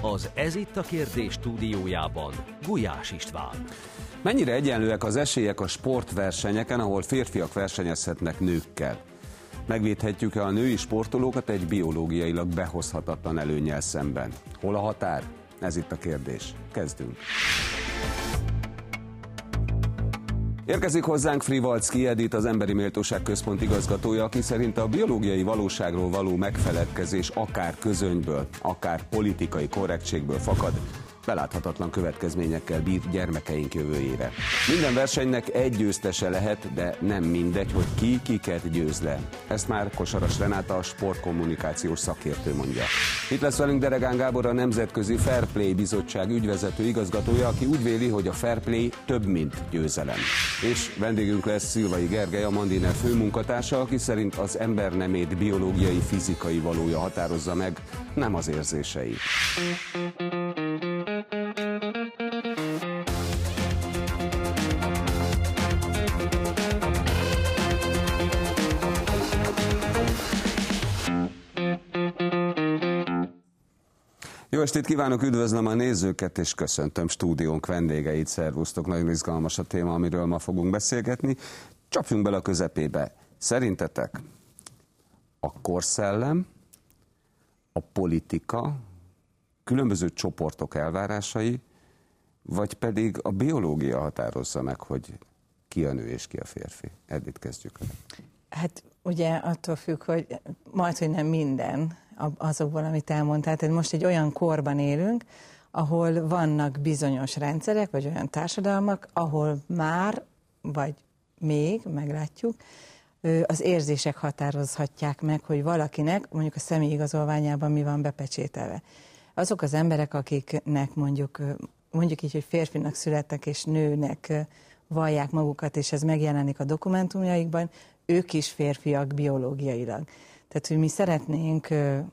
Az Ez itt a kérdés stúdiójában Gulyás István. Mennyire egyenlőek az esélyek a sportversenyeken, ahol férfiak versenyezhetnek nőkkel? Megvédhetjük-e a női sportolókat egy biológiailag behozhatatlan előnyel szemben? Hol a határ? Ez itt a kérdés. Kezdünk. Érkezik hozzánk Frivalcki Edith, az Emberi Méltóság Központ igazgatója, aki szerint a biológiai valóságról való megfeledkezés akár közönyből, akár politikai korrektségből fakad, beláthatatlan következményekkel bír gyermekeink jövőjére. Minden versenynek egy győztese lehet, de nem mindegy, hogy ki kiket győz le. Ezt már Kosaras Renáta, a sportkommunikációs szakértő mondja. Itt lesz velünk Deregán Gábor, a Nemzetközi Fair Play Bizottság ügyvezető igazgatója, aki úgy véli, hogy a Fair Play több, mint győzelem. És vendégünk lesz Szilvai Gergely, a Mandiner főmunkatársa, aki szerint az ember nemét biológiai, fizikai valója határozza meg, nem az érzései. Jó estét kívánok, üdvözlöm a nézőket, és köszöntöm stúdiónk vendégeit, szervusztok, nagyon izgalmas a téma, amiről ma fogunk beszélgetni. Csapjunk bele a közepébe. Szerintetek a korszellem, a politika, különböző csoportok elvárásai, vagy pedig a biológia határozza meg, hogy ki a nő és ki a férfi? Edith, kezdjük. Hát ugye attól függ, hogy majd, hogy nem minden azokból, amit elmondtál. Tehát most egy olyan korban élünk, ahol vannak bizonyos rendszerek, vagy olyan társadalmak, ahol már, vagy még, meglátjuk, az érzések határozhatják meg, hogy valakinek mondjuk a személyigazolványában mi van bepecsételve. Azok az emberek, akiknek mondjuk, mondjuk így, hogy férfinak születtek és nőnek vallják magukat, és ez megjelenik a dokumentumjaikban, ők is férfiak biológiailag. Tehát, hogy mi szeretnénk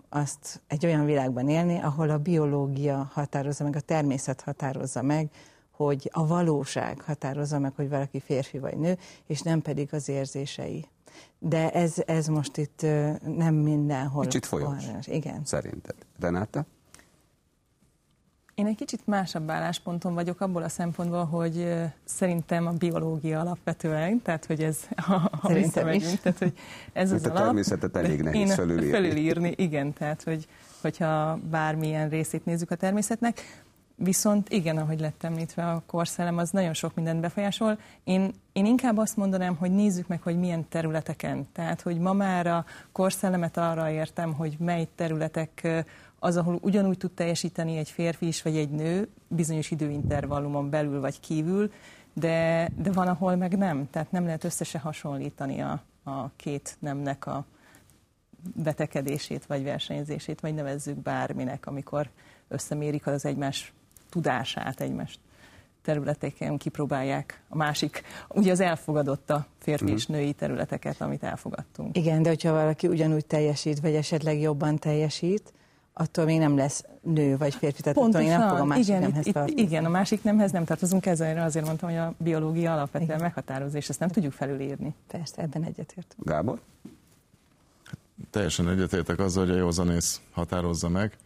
azt egy olyan világban élni, ahol a biológia határozza meg, a természet határozza meg, hogy a valóság határozza meg, hogy valaki férfi vagy nő, és nem pedig az érzései. De ez, ez most itt nem mindenhol. Kicsit folyos. Igen. Szerinted. Renáta? Én egy kicsit másabb állásponton vagyok abból a szempontból, hogy szerintem a biológia alapvetően, tehát hogy ez, ha, ha visszamegyünk, tehát hogy ez az a alap. természetet elég nehéz fölülírni. Fölülírni, igen, tehát hogy, hogyha bármilyen részét nézzük a természetnek, Viszont igen, ahogy lett említve, a korszellem az nagyon sok mindent befolyásol. Én, én inkább azt mondanám, hogy nézzük meg, hogy milyen területeken. Tehát, hogy ma már a korszellemet arra értem, hogy mely területek az, ahol ugyanúgy tud teljesíteni egy férfi is, vagy egy nő, bizonyos időintervallumon belül vagy kívül, de, de van, ahol meg nem. Tehát nem lehet összese hasonlítani a, a két nemnek a betekedését, vagy versenyzését, vagy nevezzük bárminek, amikor összemérik az egymás tudását, egymás területeken kipróbálják a másik, ugye az elfogadott a férfi és mhm. női területeket, amit elfogadtunk. Igen, de hogyha valaki ugyanúgy teljesít, vagy esetleg jobban teljesít, attól még nem lesz nő vagy férfi, tehát Pontosan, attól még nem fog a másik igen, nemhez itt, itt, Igen, a másik nemhez nem tartozunk, ezzel azért mondtam, hogy a biológia alapvetően meghatározó, és ezt nem tudjuk felülírni. Persze, ebben egyetért. Gábor? Teljesen egyetértek azzal, hogy a józanész határozza meg,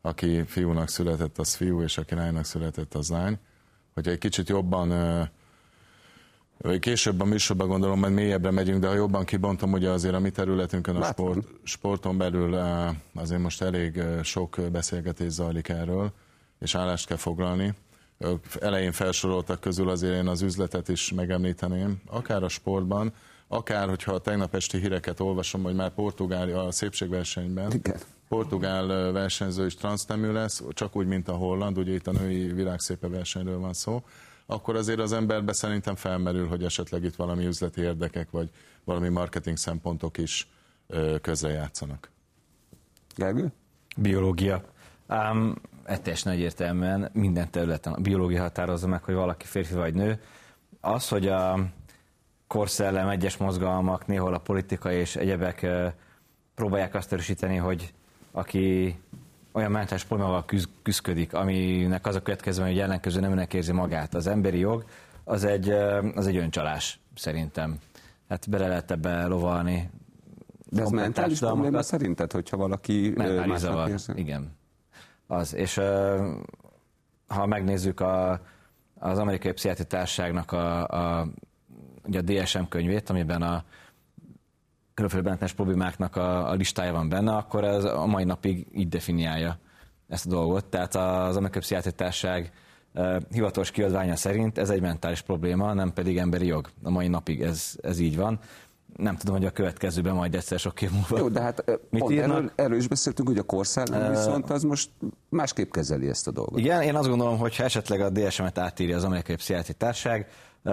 aki fiúnak született, az fiú, és aki lánynak született, az lány. Hogyha egy kicsit jobban később a műsorban gondolom, majd mélyebbre megyünk, de ha jobban kibontom, ugye azért a mi területünkön a sport, sporton belül azért most elég sok beszélgetés zajlik erről, és állást kell foglalni. Elején felsoroltak közül azért én az üzletet is megemlíteném, akár a sportban, akár hogyha a tegnap esti híreket olvasom, hogy már Portugália a szépségversenyben, Igen. portugál versenyző is transznemű lesz, csak úgy, mint a holland, ugye itt a női világszépe versenyről van szó, akkor azért az emberbe szerintem felmerül, hogy esetleg itt valami üzleti érdekek, vagy valami marketing szempontok is közrejátszanak. Gergő? Biológia. Um, teljesen egyértelműen minden területen a biológia határozza meg, hogy valaki férfi vagy nő. Az, hogy a korszellem, egyes mozgalmak, néhol a politika és egyebek próbálják azt erősíteni, hogy aki olyan mentális problémával küzd, küzdködik, aminek az a következő, hogy ellenkező neműnek érzi magát. Az emberi jog az egy, az egy öncsalás, szerintem. Hát bele lehet ebbe lovalni. De ez mentális probléma szerinted, hogyha valaki mentális zavar, érzi? igen. Az, és ha megnézzük a, az amerikai pszichiátri társaságnak a, a, ugye a DSM könyvét, amiben a különféle benetnes problémáknak a, a listája van benne, akkor ez a mai napig így definiálja ezt a dolgot. Tehát az amerikai pszichiátri társaság hivatalos kiadványa szerint ez egy mentális probléma, nem pedig emberi jog. A mai napig ez, ez így van. Nem tudom, hogy a következőben majd egyszer sok év múlva. Jó, de hát Mit pont erről, erről is beszéltünk, hogy a korszállám uh, viszont az most másképp kezeli ezt a dolgot. Igen, én azt gondolom, hogy ha esetleg a DSM-et átírja az amerikai pszichiátri társaság, uh,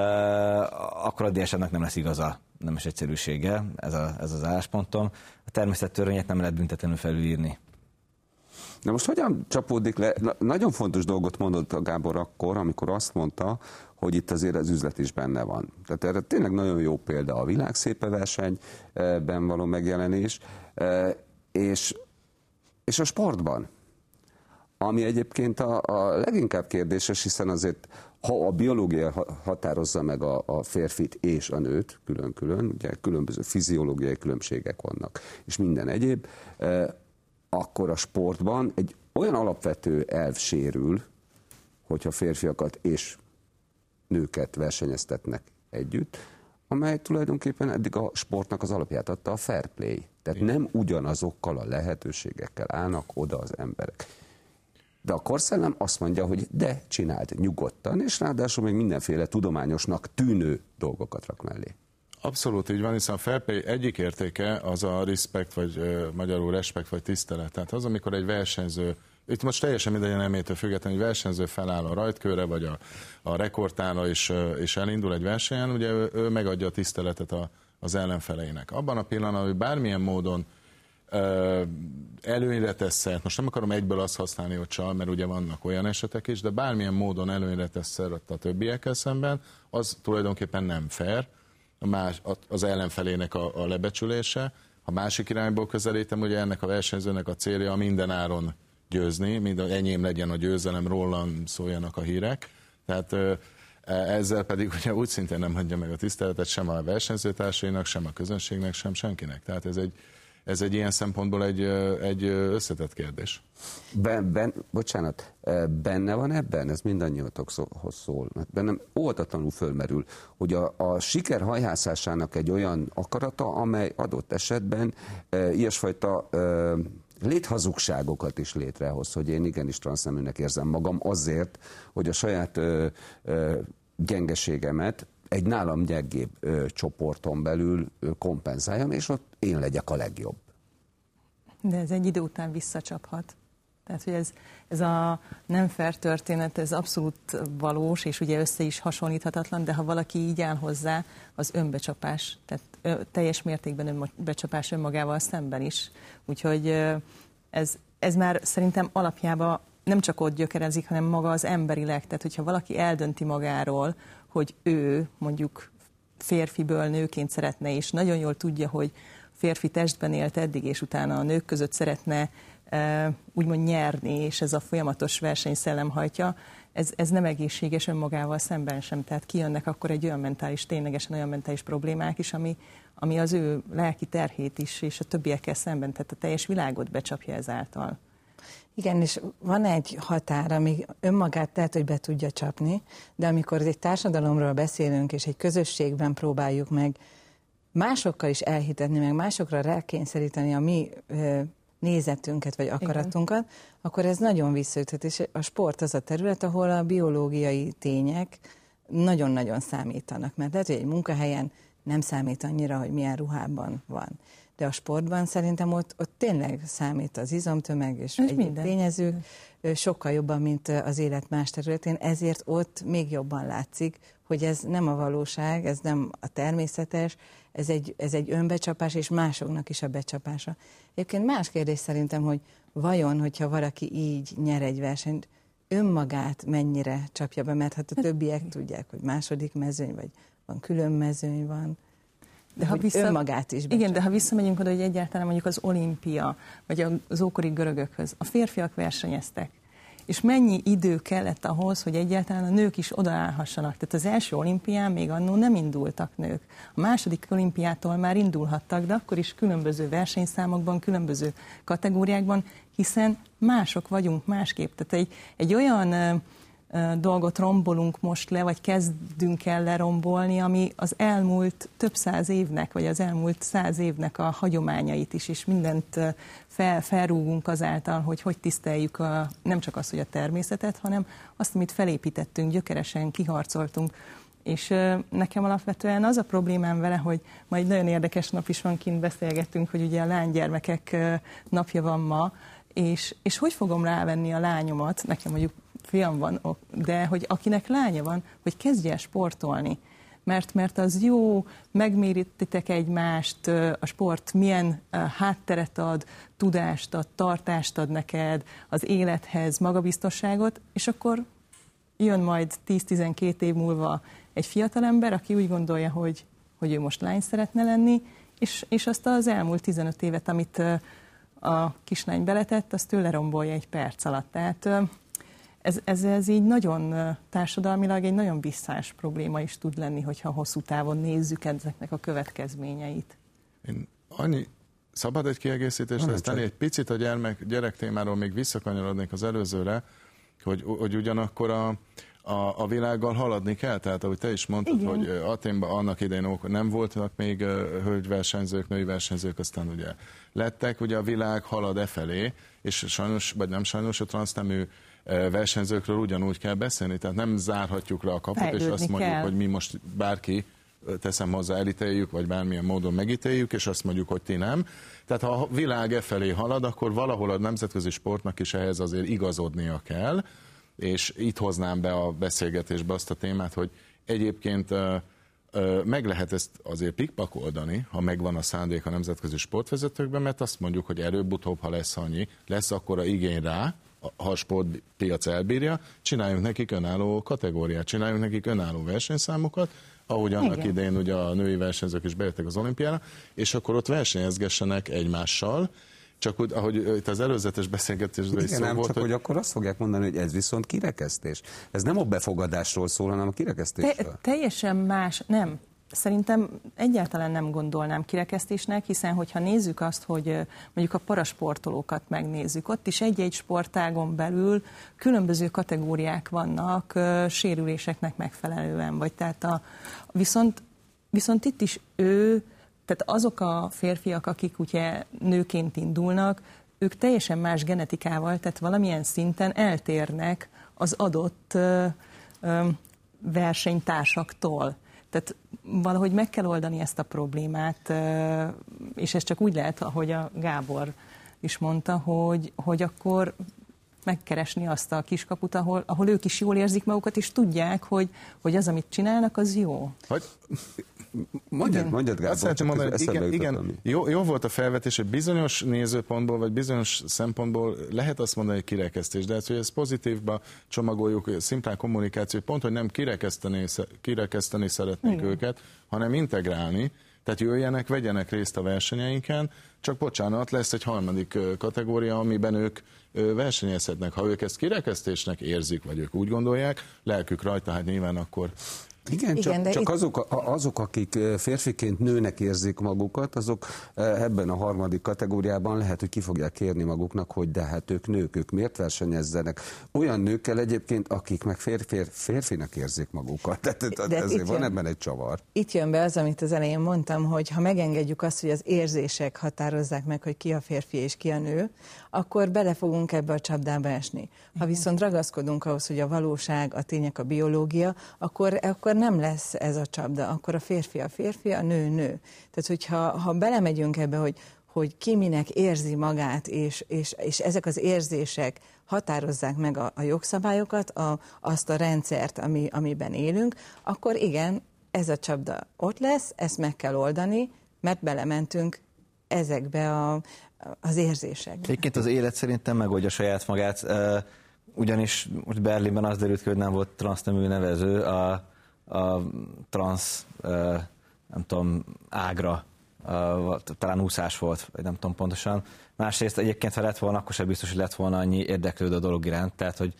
akkor a DSM-nek nem lesz igaza nemes egyszerűsége, ez, a, ez az álláspontom. A természettörvényet nem lehet büntetlenül felülírni. De most hogyan csapódik le? Nagyon fontos dolgot mondott a Gábor akkor, amikor azt mondta, hogy itt azért az üzlet is benne van. Tehát erre tényleg nagyon jó példa a világszépe versenyben való megjelenés, e, és, és a sportban. Ami egyébként a, a leginkább kérdéses, hiszen azért ha a biológia határozza meg a, a férfit és a nőt külön-külön, ugye különböző fiziológiai különbségek vannak, és minden egyéb, e, akkor a sportban egy olyan alapvető elv sérül, hogyha férfiakat és nőket versenyeztetnek együtt, amely tulajdonképpen eddig a sportnak az alapját adta a fair play. Tehát nem ugyanazokkal a lehetőségekkel állnak oda az emberek. De a korszellem azt mondja, hogy de csináld nyugodtan, és ráadásul még mindenféle tudományosnak tűnő dolgokat rak mellé. Abszolút így van, hiszen a felpay egyik értéke az a respect, vagy uh, magyarul respect, vagy tisztelet. Tehát az, amikor egy versenyző, itt most teljesen minden nemétől függetlenül, egy versenyző feláll a rajtkőre, vagy a, a rekordtára, és, és elindul egy versenyen, ugye ő, ő megadja a tiszteletet a, az ellenfeleinek. Abban a pillanatban, hogy bármilyen módon előnyre tesz szert, most nem akarom egyből azt használni, hogy csal, mert ugye vannak olyan esetek is, de bármilyen módon előnyre tesz szert a többiekkel szemben, az tulajdonképpen nem fair, a más, az ellenfelének a, a lebecsülése. Ha másik irányból közelítem, ugye ennek a versenyzőnek a célja minden áron győzni, mind enyém legyen a győzelem, rólam szóljanak a hírek. Tehát e, ezzel pedig ugye úgy szintén nem hagyja meg a tiszteletet sem a versenyzőtársainak, sem a közönségnek, sem senkinek. Tehát ez egy, ez egy ilyen szempontból egy, egy összetett kérdés. Ben, ben, bocsánat, benne van ebben, ez mindannyiatokhoz szól, mert bennem óvatatlanul fölmerül, hogy a, a siker hajhászásának egy olyan akarata, amely adott esetben e, ilyesfajta e, léthazugságokat is létrehoz, hogy én igenis transzneműnek érzem magam azért, hogy a saját ö, ö, gyengeségemet egy nálam gyengébb ö, csoporton belül ö, kompenzáljam, és ott én legyek a legjobb. De ez egy idő után visszacsaphat. Tehát, hogy ez, ez a nem fair történet, ez abszolút valós, és ugye össze is hasonlíthatatlan, de ha valaki így áll hozzá, az önbecsapás, tehát ö, teljes mértékben önbecsapás önmagával szemben is. Úgyhogy ö, ez, ez már szerintem alapjában nem csak ott gyökerezik, hanem maga az emberileg. Tehát, hogyha valaki eldönti magáról, hogy ő mondjuk férfiből nőként szeretne, és nagyon jól tudja, hogy férfi testben élt eddig, és utána a nők között szeretne e, úgymond nyerni, és ez a folyamatos versenyszellem hajtja, ez, ez nem egészséges önmagával szemben sem. Tehát kijönnek akkor egy olyan mentális, ténylegesen olyan mentális problémák is, ami, ami az ő lelki terhét is, és a többiekkel szemben, tehát a teljes világot becsapja ezáltal. Igen, és van egy határ, ami önmagát lehet, hogy be tudja csapni, de amikor egy társadalomról beszélünk, és egy közösségben próbáljuk meg másokkal is elhitetni, meg másokra rákényszeríteni a mi nézetünket, vagy akaratunkat, Igen. akkor ez nagyon visszaüthet, és a sport az a terület, ahol a biológiai tények nagyon-nagyon számítanak, mert lehet, hogy egy munkahelyen nem számít annyira, hogy milyen ruhában van. De a sportban szerintem ott, ott tényleg számít az izomtömeg és egy minden. tényezők sokkal jobban, mint az élet más területén, ezért ott még jobban látszik, hogy ez nem a valóság, ez nem a természetes, ez egy, ez egy önbecsapás, és másoknak is a becsapása. Egyébként más kérdés szerintem, hogy vajon, hogyha valaki így nyer egy versenyt, önmagát mennyire csapja be, mert hát a többiek tudják, hogy második mezőny, vagy van külön mezőny, van. De ha vissza, önmagát is becsapja. Igen, de ha visszamegyünk oda, hogy egyáltalán mondjuk az olimpia, vagy az ókori görögökhöz, a férfiak versenyeztek, és mennyi idő kellett ahhoz, hogy egyáltalán a nők is odaállhassanak. Tehát az első olimpián még annó nem indultak nők. A második olimpiától már indulhattak, de akkor is különböző versenyszámokban, különböző kategóriákban, hiszen mások vagyunk másképp. Tehát egy, egy olyan dolgot rombolunk most le, vagy kezdünk el lerombolni, ami az elmúlt több száz évnek, vagy az elmúlt száz évnek a hagyományait is, és mindent fel, felrúgunk azáltal, hogy hogy tiszteljük a, nem csak azt, hogy a természetet, hanem azt, amit felépítettünk, gyökeresen kiharcoltunk. És nekem alapvetően az a problémám vele, hogy ma egy nagyon érdekes nap is van, kint beszélgettünk, hogy ugye a lánygyermekek napja van ma, és, és hogy fogom rávenni a lányomat, nekem mondjuk fiam van, de hogy akinek lánya van, hogy kezdje sportolni. Mert, mert az jó, megmérítitek egymást, a sport milyen hátteret ad, tudást ad, tartást ad neked, az élethez, magabiztosságot, és akkor jön majd 10-12 év múlva egy fiatalember, aki úgy gondolja, hogy, hogy ő most lány szeretne lenni, és, és azt az elmúlt 15 évet, amit a kislány beletett, azt tőle rombolja egy perc alatt. Tehát ez, ez, ez így nagyon társadalmilag egy nagyon visszás probléma is tud lenni, hogyha hosszú távon nézzük ezeknek a következményeit. Én annyi, szabad egy kiegészítést ezt tenni, egy picit a gyermek, gyerek témáról még visszakanyarodnék az előzőre, hogy, hogy ugyanakkor a, a, a világgal haladni kell, tehát ahogy te is mondtad, Igen. hogy Aténban annak idején nem voltak még hölgyversenyzők, női versenyzők, aztán ugye lettek, ugye a világ halad e felé, és sajnos, vagy nem sajnos, a transznemű versenyzőkről ugyanúgy kell beszélni, tehát nem zárhatjuk le a kaput, Fejlődni és azt mondjuk, kell. hogy mi most bárki teszem hozzá, elítéljük, vagy bármilyen módon megítéljük, és azt mondjuk, hogy ti nem. Tehát ha a világ e felé halad, akkor valahol a nemzetközi sportnak is ehhez azért igazodnia kell, és itt hoznám be a beszélgetésbe azt a témát, hogy egyébként meg lehet ezt azért pikpakoldani, ha megvan a szándék a nemzetközi sportvezetőkben, mert azt mondjuk, hogy előbb-utóbb, ha lesz annyi, lesz akkora igény rá, ha a sportpiac elbírja, csináljunk nekik önálló kategóriát, csináljunk nekik önálló versenyszámokat, ahogy annak Igen. idején ugye a női versenyzők is bejöttek az olimpiára, és akkor ott versenyezgessenek egymással, csak úgy, ahogy itt az előzetes beszélgetésben is szó nem, volt, csak hogy... hogy akkor azt fogják mondani, hogy ez viszont kirekesztés. Ez nem a befogadásról szól, hanem a kirekesztésről. Te, teljesen más, nem. Szerintem egyáltalán nem gondolnám kirekesztésnek, hiszen hogyha nézzük azt, hogy mondjuk a parasportolókat megnézzük, ott is egy-egy sportágon belül különböző kategóriák vannak sérüléseknek megfelelően, vagy tehát a, viszont, viszont itt is ő, tehát azok a férfiak, akik ugye nőként indulnak, ők teljesen más genetikával, tehát valamilyen szinten eltérnek az adott ö, ö, versenytársaktól. Tehát valahogy meg kell oldani ezt a problémát, és ez csak úgy lehet, ahogy a Gábor is mondta, hogy, hogy akkor megkeresni azt a kiskaput, ahol, ahol ők is jól érzik magukat, és tudják, hogy, hogy az, amit csinálnak, az jó. Hogy Mondjad, mondjad Gábor, Azt szeretném mondani, hogy igen, igen jó, jó volt a felvetés, hogy bizonyos nézőpontból, vagy bizonyos szempontból lehet azt mondani, hogy kirekesztés, de hát, hogy ezt pozitívba csomagoljuk, szimplán kommunikáció, pont, hogy nem kirekeszteni, kirekeszteni szeretnék igen. őket, hanem integrálni, tehát jöjjenek, vegyenek részt a versenyeinken, csak bocsánat, lesz egy harmadik kategória, amiben ők versenyezhetnek. Ha ők ezt kirekesztésnek érzik, vagy ők úgy gondolják, lelkük rajta, hát nyilván akkor igen, Igen csak, csak itt... azok, azok, akik férfiként nőnek érzik magukat, azok ebben a harmadik kategóriában lehet, hogy ki fogják kérni maguknak, hogy de hát ők nők, ők miért versenyezzenek. Olyan nőkkel egyébként, akik meg férfi, férfinak érzik magukat. Tehát de ezért van jön, ebben egy csavar. Itt jön be az, amit az elején mondtam, hogy ha megengedjük azt, hogy az érzések határozzák meg, hogy ki a férfi és ki a nő, akkor bele fogunk ebbe a csapdába esni. Ha viszont ragaszkodunk ahhoz, hogy a valóság, a tények, a biológia, akkor, akkor nem lesz ez a csapda, akkor a férfi a férfi, a nő nő. Tehát, hogyha ha belemegyünk ebbe, hogy, hogy ki minek érzi magát, és, és, és ezek az érzések határozzák meg a, a jogszabályokat, a, azt a rendszert, ami, amiben élünk, akkor igen, ez a csapda ott lesz, ezt meg kell oldani, mert belementünk ezekbe a, az érzések. Egyébként az élet szerintem megoldja saját magát, ugyanis most Berlinben az derült ki, hogy nem volt transznemű nevező, a, a transz, nem tudom, ágra, talán úszás volt, vagy nem tudom pontosan. Másrészt egyébként, ha lett volna, akkor sem biztos, hogy lett volna annyi érdeklődő a dolog iránt, tehát hogy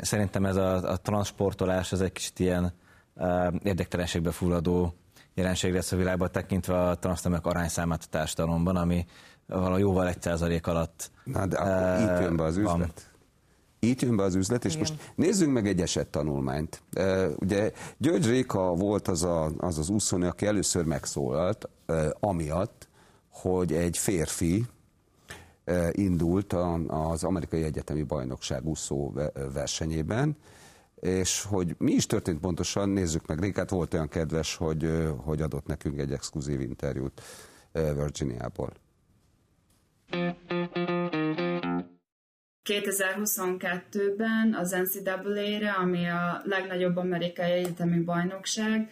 szerintem ez a, a transportolás, ez egy kicsit ilyen érdektelenségbe fulladó jelenség lesz a világban, tekintve a transznemek arányszámát a társadalomban, ami valahol jóval egy százalék alatt Na, de akkor itt jön be az van. üzlet. Itt jön be az üzlet, és Igen. most nézzünk meg egy esettanulmányt. E, Ugye György Réka volt az a, az, az úszónő, aki először megszólalt, e, amiatt, hogy egy férfi e, indult a, az amerikai egyetemi bajnokság úszó ve- versenyében, és hogy mi is történt pontosan, nézzük meg Rékát, volt olyan kedves, hogy, hogy adott nekünk egy exkluzív interjút Virginiából. 2022-ben az NCAA-re, ami a legnagyobb amerikai egyetemi bajnokság,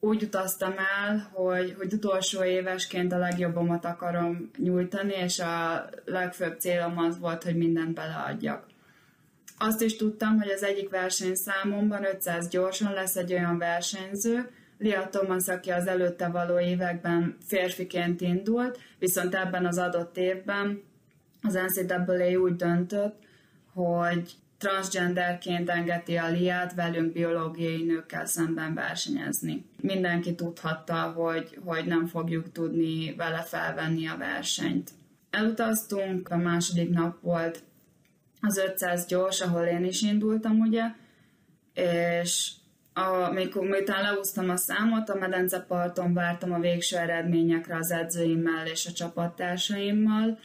úgy utaztam el, hogy, hogy utolsó évesként a legjobbamat akarom nyújtani, és a legfőbb célom az volt, hogy mindent beleadjak. Azt is tudtam, hogy az egyik versenyszámomban 500 gyorsan lesz egy olyan versenyző, Lia Thomas, aki az előtte való években férfiként indult, viszont ebben az adott évben az NCAA úgy döntött, hogy transgenderként engedi a Liát velünk biológiai nőkkel szemben versenyezni. Mindenki tudhatta, hogy, hogy nem fogjuk tudni vele felvenni a versenyt. Elutaztunk, a második nap volt az 500 gyors, ahol én is indultam, ugye, és amikor miután leúztam a számot, a medenceparton vártam a végső eredményekre az edzőimmel és a csapattársaimmal,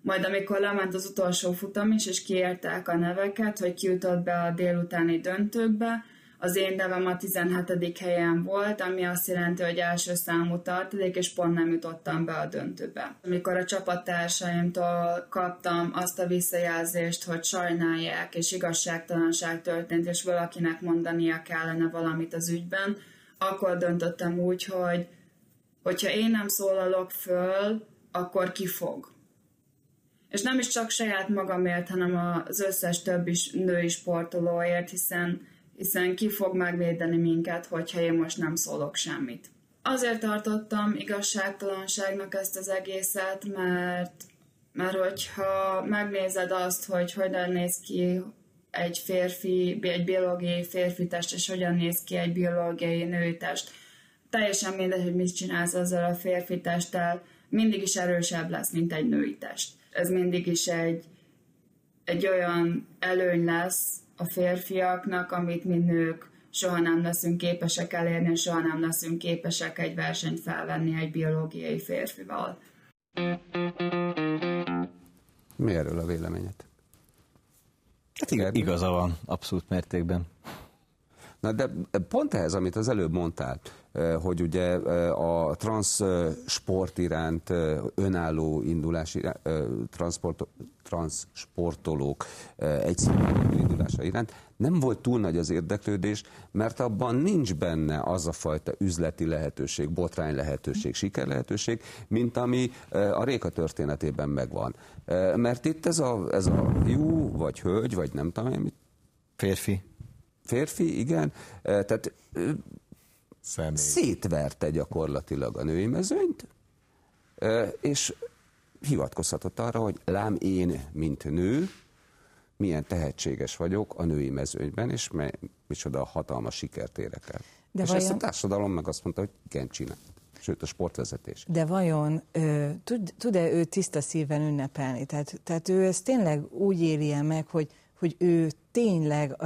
majd amikor lement az utolsó futam is, és kiérták a neveket, hogy ki jutott be a délutáni döntőkbe, az én nevem a 17. helyen volt, ami azt jelenti, hogy első számú tartalék, és pont nem jutottam be a döntőbe. Amikor a csapattársaimtól kaptam azt a visszajelzést, hogy sajnálják, és igazságtalanság történt, és valakinek mondania kellene valamit az ügyben, akkor döntöttem úgy, hogy hogyha én nem szólalok föl, akkor ki fog. És nem is csak saját magamért, hanem az összes többi női sportolóért, hiszen hiszen ki fog megvédeni minket, hogyha én most nem szólok semmit. Azért tartottam igazságtalanságnak ezt az egészet, mert, mert hogyha megnézed azt, hogy hogyan néz ki egy férfi, egy biológiai férfi test, és hogyan néz ki egy biológiai női test, teljesen mindegy, hogy mit csinálsz ezzel a férfi testtel, mindig is erősebb lesz, mint egy női test. Ez mindig is egy, egy olyan előny lesz, a férfiaknak, amit mi nők soha nem leszünk képesek elérni, és soha nem leszünk képesek egy versenyt felvenni egy biológiai férfival. Mi erről a véleményed? Hát igaz, igaza van, abszolút mértékben. Na de pont ehhez, amit az előbb mondtál, hogy ugye a transz eh, sport iránt önálló indulás, transport, transzsportolók egyszerű indulása iránt nem volt túl nagy az érdeklődés, mert abban nincs benne az a fajta üzleti lehetőség, botrány lehetőség, siker lehetőség, mint ami a Réka történetében megvan. Mert itt ez a, ez a jó, vagy hölgy, vagy nem tudom én mit, Férfi. Férfi, igen, tehát Személy. szétverte gyakorlatilag a női mezőnyt, és hivatkozhatott arra, hogy lám én, mint nő, milyen tehetséges vagyok a női mezőnyben, és me- micsoda hatalmas sikert érek el. De és vajon- ezt a társadalom meg azt mondta, hogy igen, csinál. Sőt, a sportvezetés. De vajon ö, tud, tud-e ő tiszta szíven ünnepelni? Tehát, tehát ő ezt tényleg úgy éli meg, hogy, hogy ő tényleg,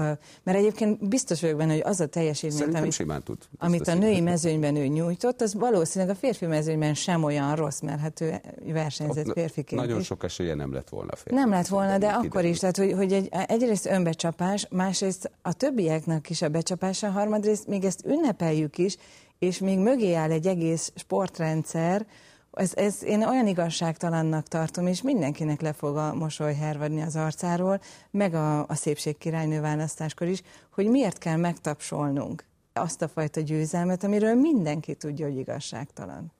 mert egyébként biztos vagyok benne, hogy az a teljesítmény, amit, tud. amit a női mezőnyben ő nyújtott, az valószínűleg a férfi mezőnyben sem olyan rossz, mert hát ő versenyzett Ott férfiként Nagyon is. sok esélye nem lett volna a férfi. Nem lett volna, de akkor is. Tehát, hogy, hogy egy, egyrészt önbecsapás, másrészt a többieknek is a becsapása, harmadrészt még ezt ünnepeljük is, és még mögé áll egy egész sportrendszer, ez, ez én olyan igazságtalannak tartom, és mindenkinek le fog a mosoly hervadni az arcáról, meg a, a szépségkirálynő választáskor is, hogy miért kell megtapsolnunk azt a fajta győzelmet, amiről mindenki tudja, hogy igazságtalan.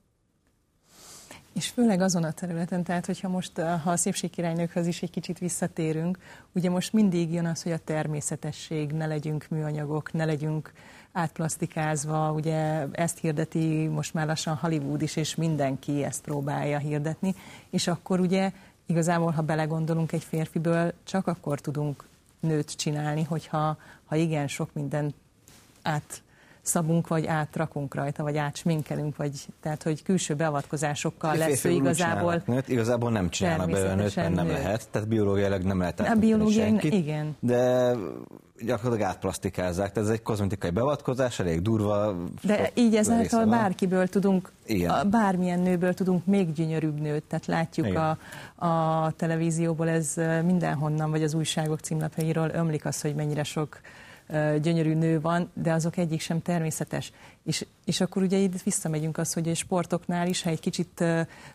És főleg azon a területen, tehát hogyha most, eh, ha a szépségkirálynőkhöz is egy kicsit visszatérünk, ugye most mindig jön az, hogy a természetesség, ne legyünk műanyagok, ne legyünk átplasztikázva, ugye ezt hirdeti most már lassan Hollywood is, és mindenki ezt próbálja hirdetni, és akkor ugye igazából, ha belegondolunk egy férfiből, csak akkor tudunk nőt csinálni, hogyha ha igen sok minden át szabunk, vagy átrakunk rajta, vagy átsminkelünk, vagy tehát, hogy külső beavatkozásokkal lesz ő igazából. Nőt, igazából nem csinálnak belőle nőt, mert nem lehet, tehát biológiailag nem lehet A biológiai, igen. De gyakorlatilag átplasztikázzák, tehát ez egy kozmetikai beavatkozás, elég durva. De így ezáltal bárkiből tudunk, Igen. bármilyen nőből tudunk még gyönyörűbb nőt, tehát látjuk a, a televízióból, ez mindenhonnan, vagy az újságok címlapjairól ömlik az, hogy mennyire sok gyönyörű nő van, de azok egyik sem természetes. És, és akkor ugye itt visszamegyünk az, hogy a sportoknál is, ha egy kicsit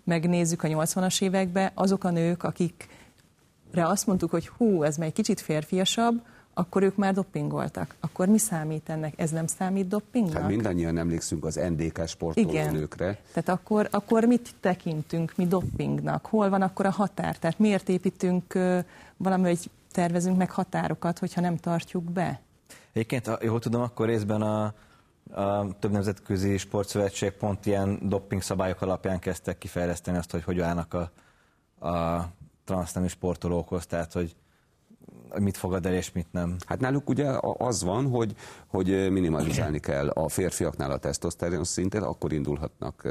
megnézzük a 80-as években, azok a nők, akikre azt mondtuk, hogy hú, ez már egy kicsit férfiasabb, akkor ők már doppingoltak. Akkor mi számít ennek? Ez nem számít doppingnak? Hát mindannyian emlékszünk az NDK sportolónőkre. Tehát akkor, akkor mit tekintünk mi doppingnak? Hol van akkor a határ? Tehát miért építünk valami, tervezünk meg határokat, hogyha nem tartjuk be? Egyébként, jól tudom, akkor részben a, a több nemzetközi sportszövetség pont ilyen dopping szabályok alapján kezdtek kifejleszteni azt, hogy hogy állnak a, a transznemű sportolókhoz, tehát hogy mit fogad el és mit nem. Hát náluk ugye az van, hogy, hogy minimalizálni kell a férfiaknál a tesztoszteron szintet, akkor indulhatnak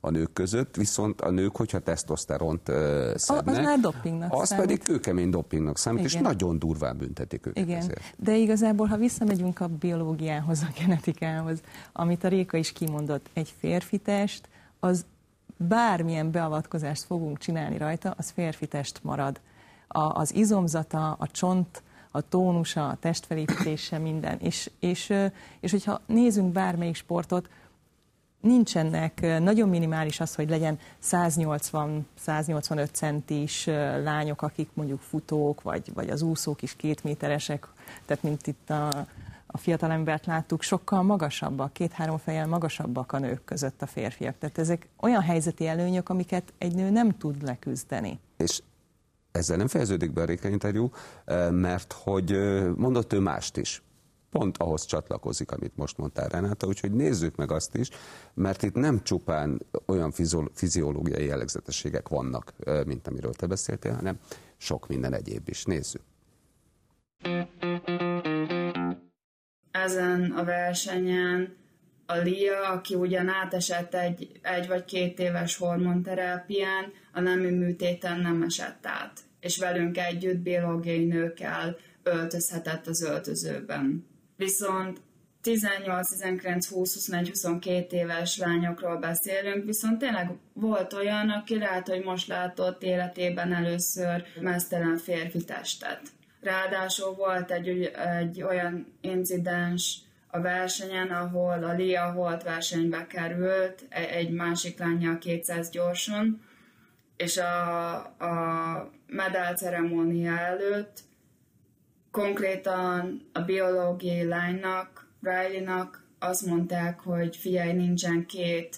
a nők között, viszont a nők, hogyha tesztoszteront szednek, az már dopingnak az számít. pedig kőkemény dopingnak számít, Igen. és nagyon durván büntetik őket Igen. ezért. De igazából, ha visszamegyünk a biológiához, a genetikához, amit a Réka is kimondott, egy férfi test, az bármilyen beavatkozást fogunk csinálni rajta, az férfi test marad a, az izomzata, a csont, a tónusa, a testfelépítése, minden. És, és, és hogyha nézünk bármelyik sportot, nincsenek, nagyon minimális az, hogy legyen 180-185 centis lányok, akik mondjuk futók, vagy, vagy az úszók is két méteresek, tehát mint itt a, a fiatalembert láttuk, sokkal magasabbak, két-három fejjel magasabbak a nők között a férfiak. Tehát ezek olyan helyzeti előnyök, amiket egy nő nem tud leküzdeni. És ezzel nem fejeződik be a Réka interjú, mert hogy mondott ő mást is. Pont ahhoz csatlakozik, amit most mondtál Renáta, úgyhogy nézzük meg azt is, mert itt nem csupán olyan fiziológiai jellegzetességek vannak, mint amiről te beszéltél, hanem sok minden egyéb is. Nézzük. Ezen a versenyen a Lia, aki ugyan átesett egy, egy vagy két éves hormonterápián, a nemi műtéten nem esett át, és velünk együtt biológiai nőkkel öltözhetett az öltözőben. Viszont 18, 19, 20, 21, 22 éves lányokról beszélünk, viszont tényleg volt olyan, aki lehet, hogy most látott életében először mesztelen férfi testet. Ráadásul volt egy, egy olyan incidens, a versenyen, ahol a Lia Holt versenybe került, e- egy másik lánya 200 gyorsan, és a, a medál ceremónia előtt konkrétan a biológiai lánynak, Riley-nak azt mondták, hogy figyelj, nincsen két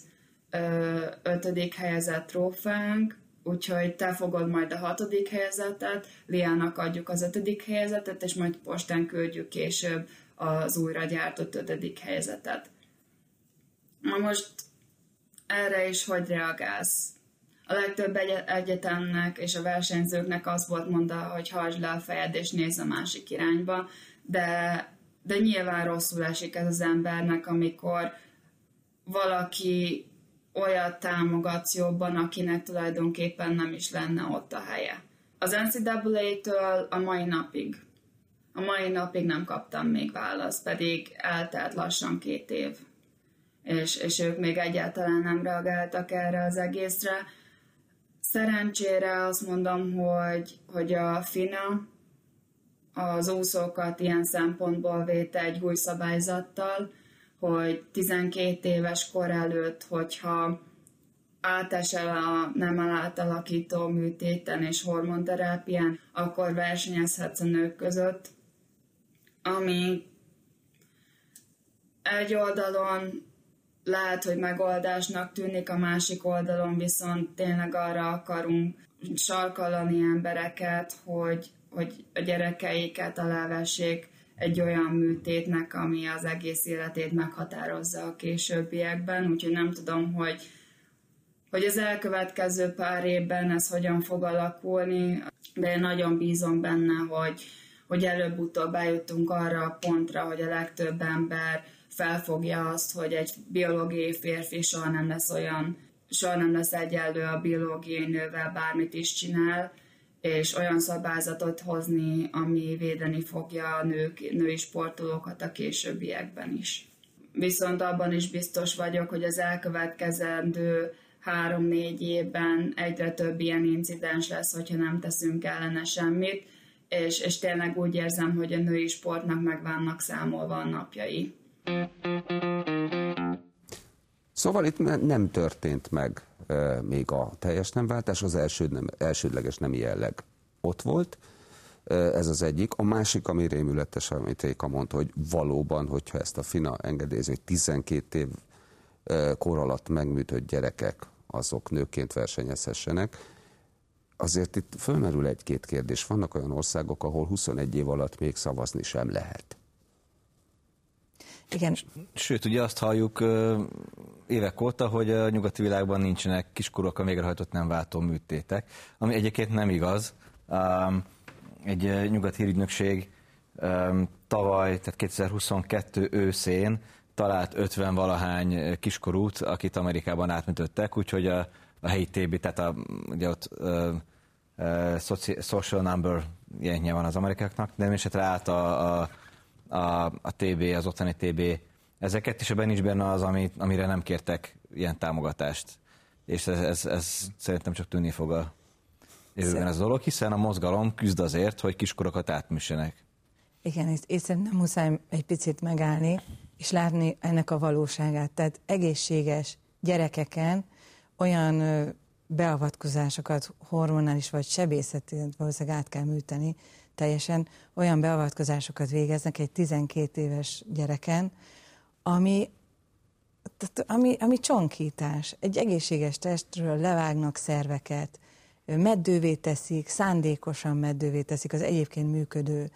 ö, ötödik helyezett trófeánk, úgyhogy te fogod majd a hatodik helyezetet, Liának adjuk az ötödik helyezetet, és majd postán küldjük később az újra gyártott ötödik helyzetet. Na most erre is hogy reagálsz? A legtöbb egyetemnek és a versenyzőknek az volt mondva, hogy hajtsd le a fejed és nézz a másik irányba, de, de nyilván rosszul esik ez az embernek, amikor valaki olyat támogatsz jobban, akinek tulajdonképpen nem is lenne ott a helye. Az NCAA-től a mai napig a mai napig nem kaptam még választ, pedig eltelt lassan két év. És, és ők még egyáltalán nem reagáltak erre az egészre. Szerencsére azt mondom, hogy, hogy a FINA az úszókat ilyen szempontból véte egy új szabályzattal, hogy 12 éves kor előtt, hogyha átesel a nem átalakító műtéten és hormonterápián, akkor versenyezhetsz a nők között, ami egy oldalon lehet, hogy megoldásnak tűnik, a másik oldalon viszont tényleg arra akarunk sarkalani embereket, hogy, hogy a gyerekeiket alávessék egy olyan műtétnek, ami az egész életét meghatározza a későbbiekben, úgyhogy nem tudom, hogy, hogy az elkövetkező pár évben ez hogyan fog alakulni, de én nagyon bízom benne, hogy, hogy előbb-utóbb eljuttunk arra a pontra, hogy a legtöbb ember felfogja azt, hogy egy biológiai férfi soha nem lesz olyan, soha nem lesz egyenlő a biológiai nővel, bármit is csinál, és olyan szabályzatot hozni, ami védeni fogja a nők, női sportolókat a későbbiekben is. Viszont abban is biztos vagyok, hogy az elkövetkezendő három-négy évben egyre több ilyen incidens lesz, hogyha nem teszünk ellene semmit, és, és tényleg úgy érzem, hogy a női sportnak meg vannak számolva a napjai. Szóval itt nem történt meg e, még a teljes nemváltás, az első nem, elsődleges nem jelleg ott volt, e, ez az egyik. A másik, ami rémületes, amit Réka mondta, hogy valóban, hogyha ezt a FINA engedélyezi, hogy 12 év e, kor alatt megműtött gyerekek, azok nőként versenyezhessenek, azért itt fölmerül egy-két kérdés. Vannak olyan országok, ahol 21 év alatt még szavazni sem lehet. Igen. Sőt, ugye azt halljuk évek óta, hogy a nyugati világban nincsenek kiskorúak a végrehajtott nem váltó műtétek, ami egyébként nem igaz. Egy nyugati hírügynökség tavaly, tehát 2022 őszén talált 50 valahány kiskorút, akit Amerikában átműtöttek, úgyhogy a, a helyi TB, tehát a, ugye ott uh, uh, social number ilyenje van az amerikáknak, de esetre át a, a, a, a TB, az ottani TB ezeket, és ebben nincs benne az, ami, amire nem kértek ilyen támogatást. És ez, ez, ez szerintem csak tűnni fog a jövőben ez a dolog, hiszen a mozgalom küzd azért, hogy kiskorokat átműssenek. Igen, és, és szerintem muszáj egy picit megállni, és látni ennek a valóságát. Tehát egészséges gyerekeken olyan beavatkozásokat, hormonális vagy sebészeti, valószínűleg át kell műteni teljesen, olyan beavatkozásokat végeznek egy 12 éves gyereken, ami, ami, ami csonkítás. Egy egészséges testről levágnak szerveket, meddővé teszik, szándékosan meddővé teszik az egyébként működő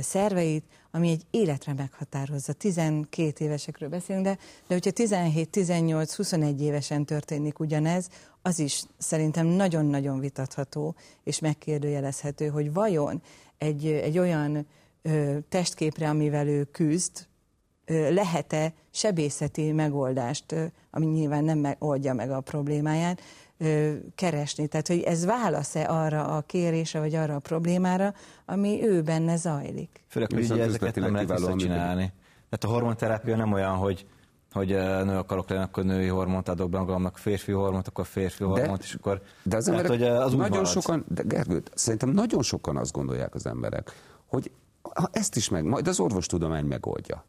szerveit, ami egy életre meghatározza. 12 évesekről beszélünk, de, de hogyha 17, 18, 21 évesen történik ugyanez, az is szerintem nagyon-nagyon vitatható és megkérdőjelezhető, hogy vajon egy, egy olyan ö, testképre, amivel ő küzd, lehet-e sebészeti megoldást, ami nyilván nem oldja meg a problémáját, keresni. Tehát, hogy ez válasz-e arra a kérésre, vagy arra a problémára, ami ő benne zajlik. Főleg, hogy ugye ezeket nem lehet visszacsinálni. Tehát a hormonterápia nem olyan, hogy hogy nő akarok lenni, akkor női hormont adok be magamnak, férfi hormont, akkor férfi de, hormont, és akkor... De az emberek hogy az nagyon sokan, de Gergő, szerintem nagyon sokan azt gondolják az emberek, hogy ha ezt is meg, majd az orvostudomány megoldja.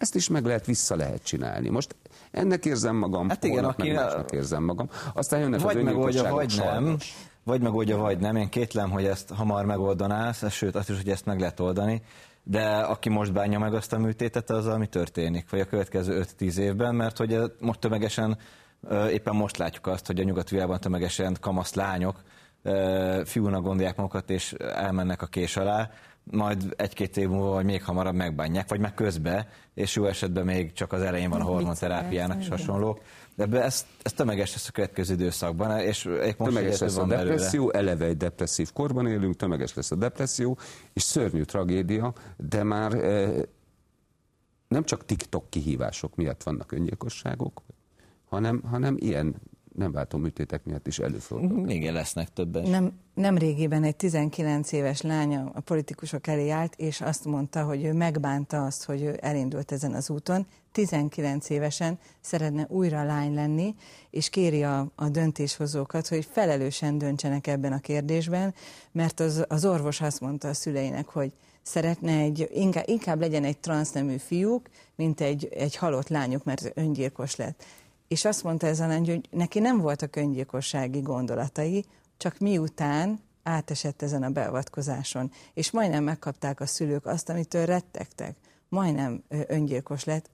Ezt is meg lehet, vissza lehet csinálni. Most ennek érzem magam, hát igen, aki meg másnak érzem magam. Aztán jönnek vagy az megoldja, vagy sajnos. nem. Vagy megoldja, vagy nem. Én kétlem, hogy ezt hamar megoldaná, sőt azt is, hogy ezt meg lehet oldani. De aki most bánja meg azt a műtétet, az ami történik, vagy a következő 5-10 évben, mert hogy most tömegesen, éppen most látjuk azt, hogy a nyugat tömegesen kamasz lányok fiúnak gondolják magukat, és elmennek a kés alá, majd egy-két év múlva, vagy még hamarabb megbánják, vagy meg közbe, és jó esetben még csak az elején van a hormonterápiának és hasonló. De ez, ez tömeges lesz a következő időszakban, és most tömeges lesz a depresszió, belőle. eleve egy depresszív korban élünk, tömeges lesz a depresszió, és szörnyű tragédia, de már eh, nem csak TikTok kihívások miatt vannak öngyilkosságok, hanem, hanem ilyen nem váltom műtétek miatt is előfordul. Igen, lesznek többen. Nem, nem régiben egy 19 éves lánya a politikusok elé állt, és azt mondta, hogy ő megbánta azt, hogy ő elindult ezen az úton. 19 évesen szeretne újra lány lenni, és kéri a, a döntéshozókat, hogy felelősen döntsenek ebben a kérdésben, mert az, az orvos azt mondta a szüleinek, hogy szeretne egy, inkább, inkább legyen egy transznemű fiúk, mint egy, egy halott lányuk, mert öngyilkos lett és azt mondta ez a lány, hogy neki nem voltak öngyilkossági gondolatai, csak miután átesett ezen a beavatkozáson, és majdnem megkapták a szülők azt, amitől rettegtek. Majdnem öngyilkos lett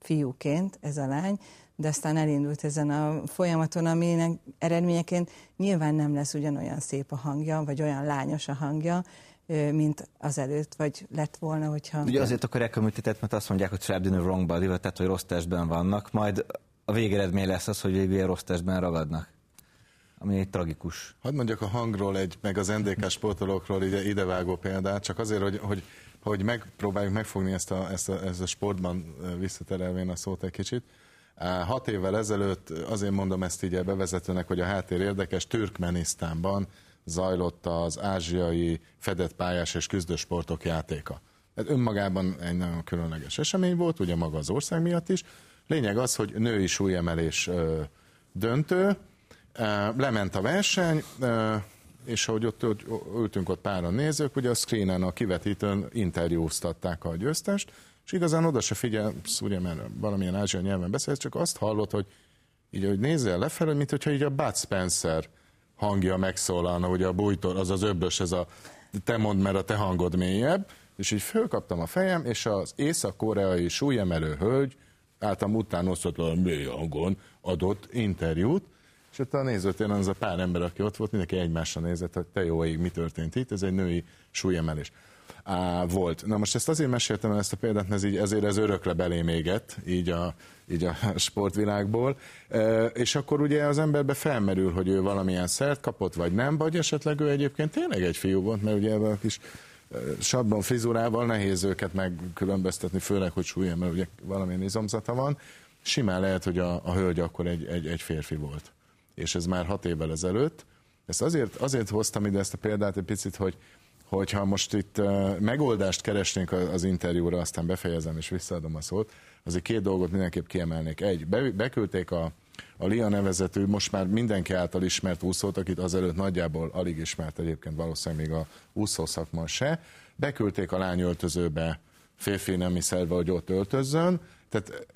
fiúként ez a lány, de aztán elindult ezen a folyamaton, aminek eredményeként nyilván nem lesz ugyanolyan szép a hangja, vagy olyan lányos a hangja, mint az előtt, vagy lett volna, hogyha... Ugye azért akarják a műtétet, mert azt mondják, hogy trapped in a wrong body, tehát hogy rossz testben vannak, majd a végeredmény lesz az, hogy végül rossz testben ragadnak. ami egy tragikus. Hadd mondjak a hangról egy, meg az NDK sportolókról ide, idevágó példát, csak azért, hogy, hogy, hogy megpróbáljuk megfogni ezt a, ezt a, ezt a sportban visszaterelvén a szót egy kicsit. Hat évvel ezelőtt, azért mondom ezt így bevezetőnek, hogy a háttér érdekes, Türkmenisztánban zajlott az ázsiai fedett pályás és küzdősportok játéka. Ez önmagában egy nagyon különleges esemény volt, ugye maga az ország miatt is. Lényeg az, hogy női súlyemelés döntő, lement a verseny, és ahogy ott, ott ültünk ott páran nézők, ugye a screenen, a kivetítőn interjúztatták a győztest, és igazán oda se figyelsz, ugye, mert valamilyen ázsiai nyelven beszélsz, csak azt hallott, hogy így, hogy nézzel lefelé, mint hogyha így a Bud Spencer hangja megszólalna, ugye a bújtól, az az öbbös, ez a te mondd, mert a te hangod mélyebb, és így fölkaptam a fejem, és az észak-koreai súlyemelő hölgy általán utánosztatlan mély hangon adott interjút, és ott a nézőtéren az a pár ember, aki ott volt, mindenki egymásra nézett, hogy te jó ég, mi történt itt, ez egy női súlyemelés. Á, volt. Na most ezt azért meséltem el ezt a példát, mert ez így, ezért ez örökre belém égett, így a, így a sportvilágból, e, és akkor ugye az emberbe felmerül, hogy ő valamilyen szert kapott, vagy nem, vagy esetleg ő egyébként tényleg egy fiú volt, mert ugye a kis sabban frizurával nehéz őket megkülönböztetni, főleg, hogy súlya, mert ugye valamilyen izomzata van. Simán lehet, hogy a, a hölgy akkor egy, egy, egy férfi volt. És ez már hat évvel ezelőtt. Ezt azért, azért hoztam ide ezt a példát egy picit, hogy, hogyha most itt megoldást keresnénk az interjúra, aztán befejezem és visszaadom a szót, azért két dolgot mindenképp kiemelnék. Egy, beküldték a, a Lia nevezető, most már mindenki által ismert úszót, akit azelőtt nagyjából alig ismert egyébként valószínűleg még a úszó szakma se, beküldték a lány öltözőbe. Férfi nemi szerve, hogy ott öltözzön, tehát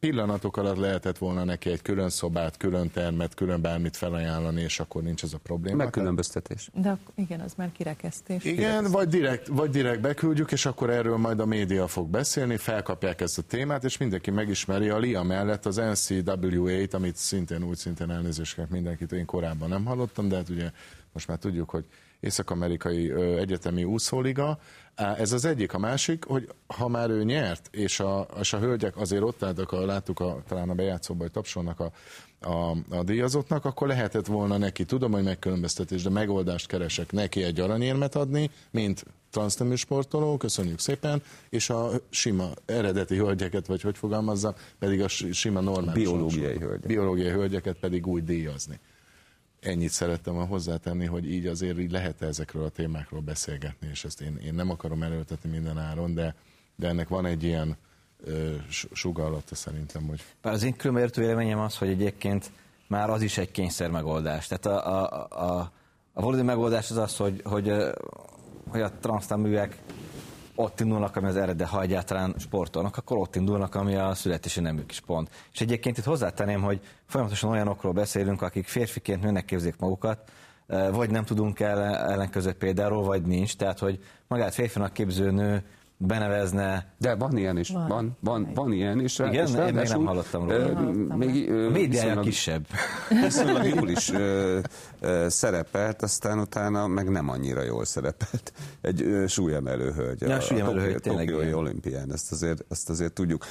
pillanatok alatt lehetett volna neki egy külön szobát, külön termet, külön bármit felajánlani, és akkor nincs ez a probléma. Megkülönböztetés. De igen, az már kirekesztés. Igen, kirekesztés. vagy direkt, vagy direkt beküldjük, és akkor erről majd a média fog beszélni, felkapják ezt a témát, és mindenki megismeri a LIA mellett az NCAA-t, amit szintén úgy szintén elnézést mindenkit, én korábban nem hallottam, de hát ugye most már tudjuk, hogy Észak-Amerikai Egyetemi Úszóliga. Ez az egyik. A másik, hogy ha már ő nyert, és a, és a hölgyek azért ott álltak, a, láttuk a, talán a bejátszóban, hogy tapsolnak a, a, a díjazottnak, akkor lehetett volna neki, tudom, hogy megkülönböztetés, de megoldást keresek neki egy aranyérmet adni, mint transznemű sportoló, köszönjük szépen, és a sima eredeti hölgyeket, vagy hogy fogalmazzam, pedig a sima normális biológiai hölgyek. biológiai hölgyeket pedig úgy díjazni. Ennyit szerettem a hozzátenni, hogy így azért így lehet ezekről a témákról beszélgetni, és ezt én, én nem akarom erőltetni minden áron, de, de ennek van egy ilyen ö, sugallata szerintem, hogy... Bár az én különböző véleményem az, hogy egyébként már az is egy kényszer megoldás. Tehát a, a, a, a valódi megoldás az az, hogy, hogy, hogy a transzneműek ott indulnak, ami az eredet, ha egyáltalán sportolnak, akkor ott indulnak, ami a születési nemük is pont. És egyébként itt hozzátenném, hogy folyamatosan olyanokról beszélünk, akik férfiként nőnek képzik magukat, vagy nem tudunk ellenkező példáról, vagy nincs. Tehát, hogy magát férfinak képző nő benevezne. De van ilyen is, van, van, van, van ilyen is. Igen, és én még nem hallottam róla. Még, a médiája kisebb. Viszonylag jól is szerepelt, aztán utána meg nem annyira jól szerepelt. Egy súlyemelő hölgy. Ja, a, súlyemelő hölgy, tényleg. Tokiói olimpián, ezt azért, ezt azért tudjuk.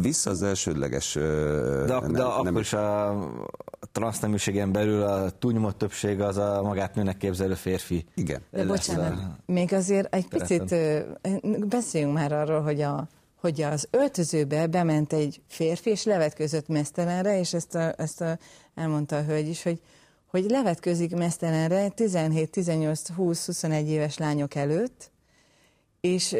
Vissza az elsődleges... De, nem, de nem akkor is a transzneműségen belül a túlnyomott többség az a magát nőnek képzelő férfi. Igen. De bocsánat, a... még azért egy picit beszéljünk már arról, hogy, a, hogy az öltözőbe bement egy férfi, és levetközött mesztelenre, és ezt, a, ezt a, elmondta a hölgy is, hogy, hogy levetközik mesztelenre 17, 18, 20, 21 éves lányok előtt, és,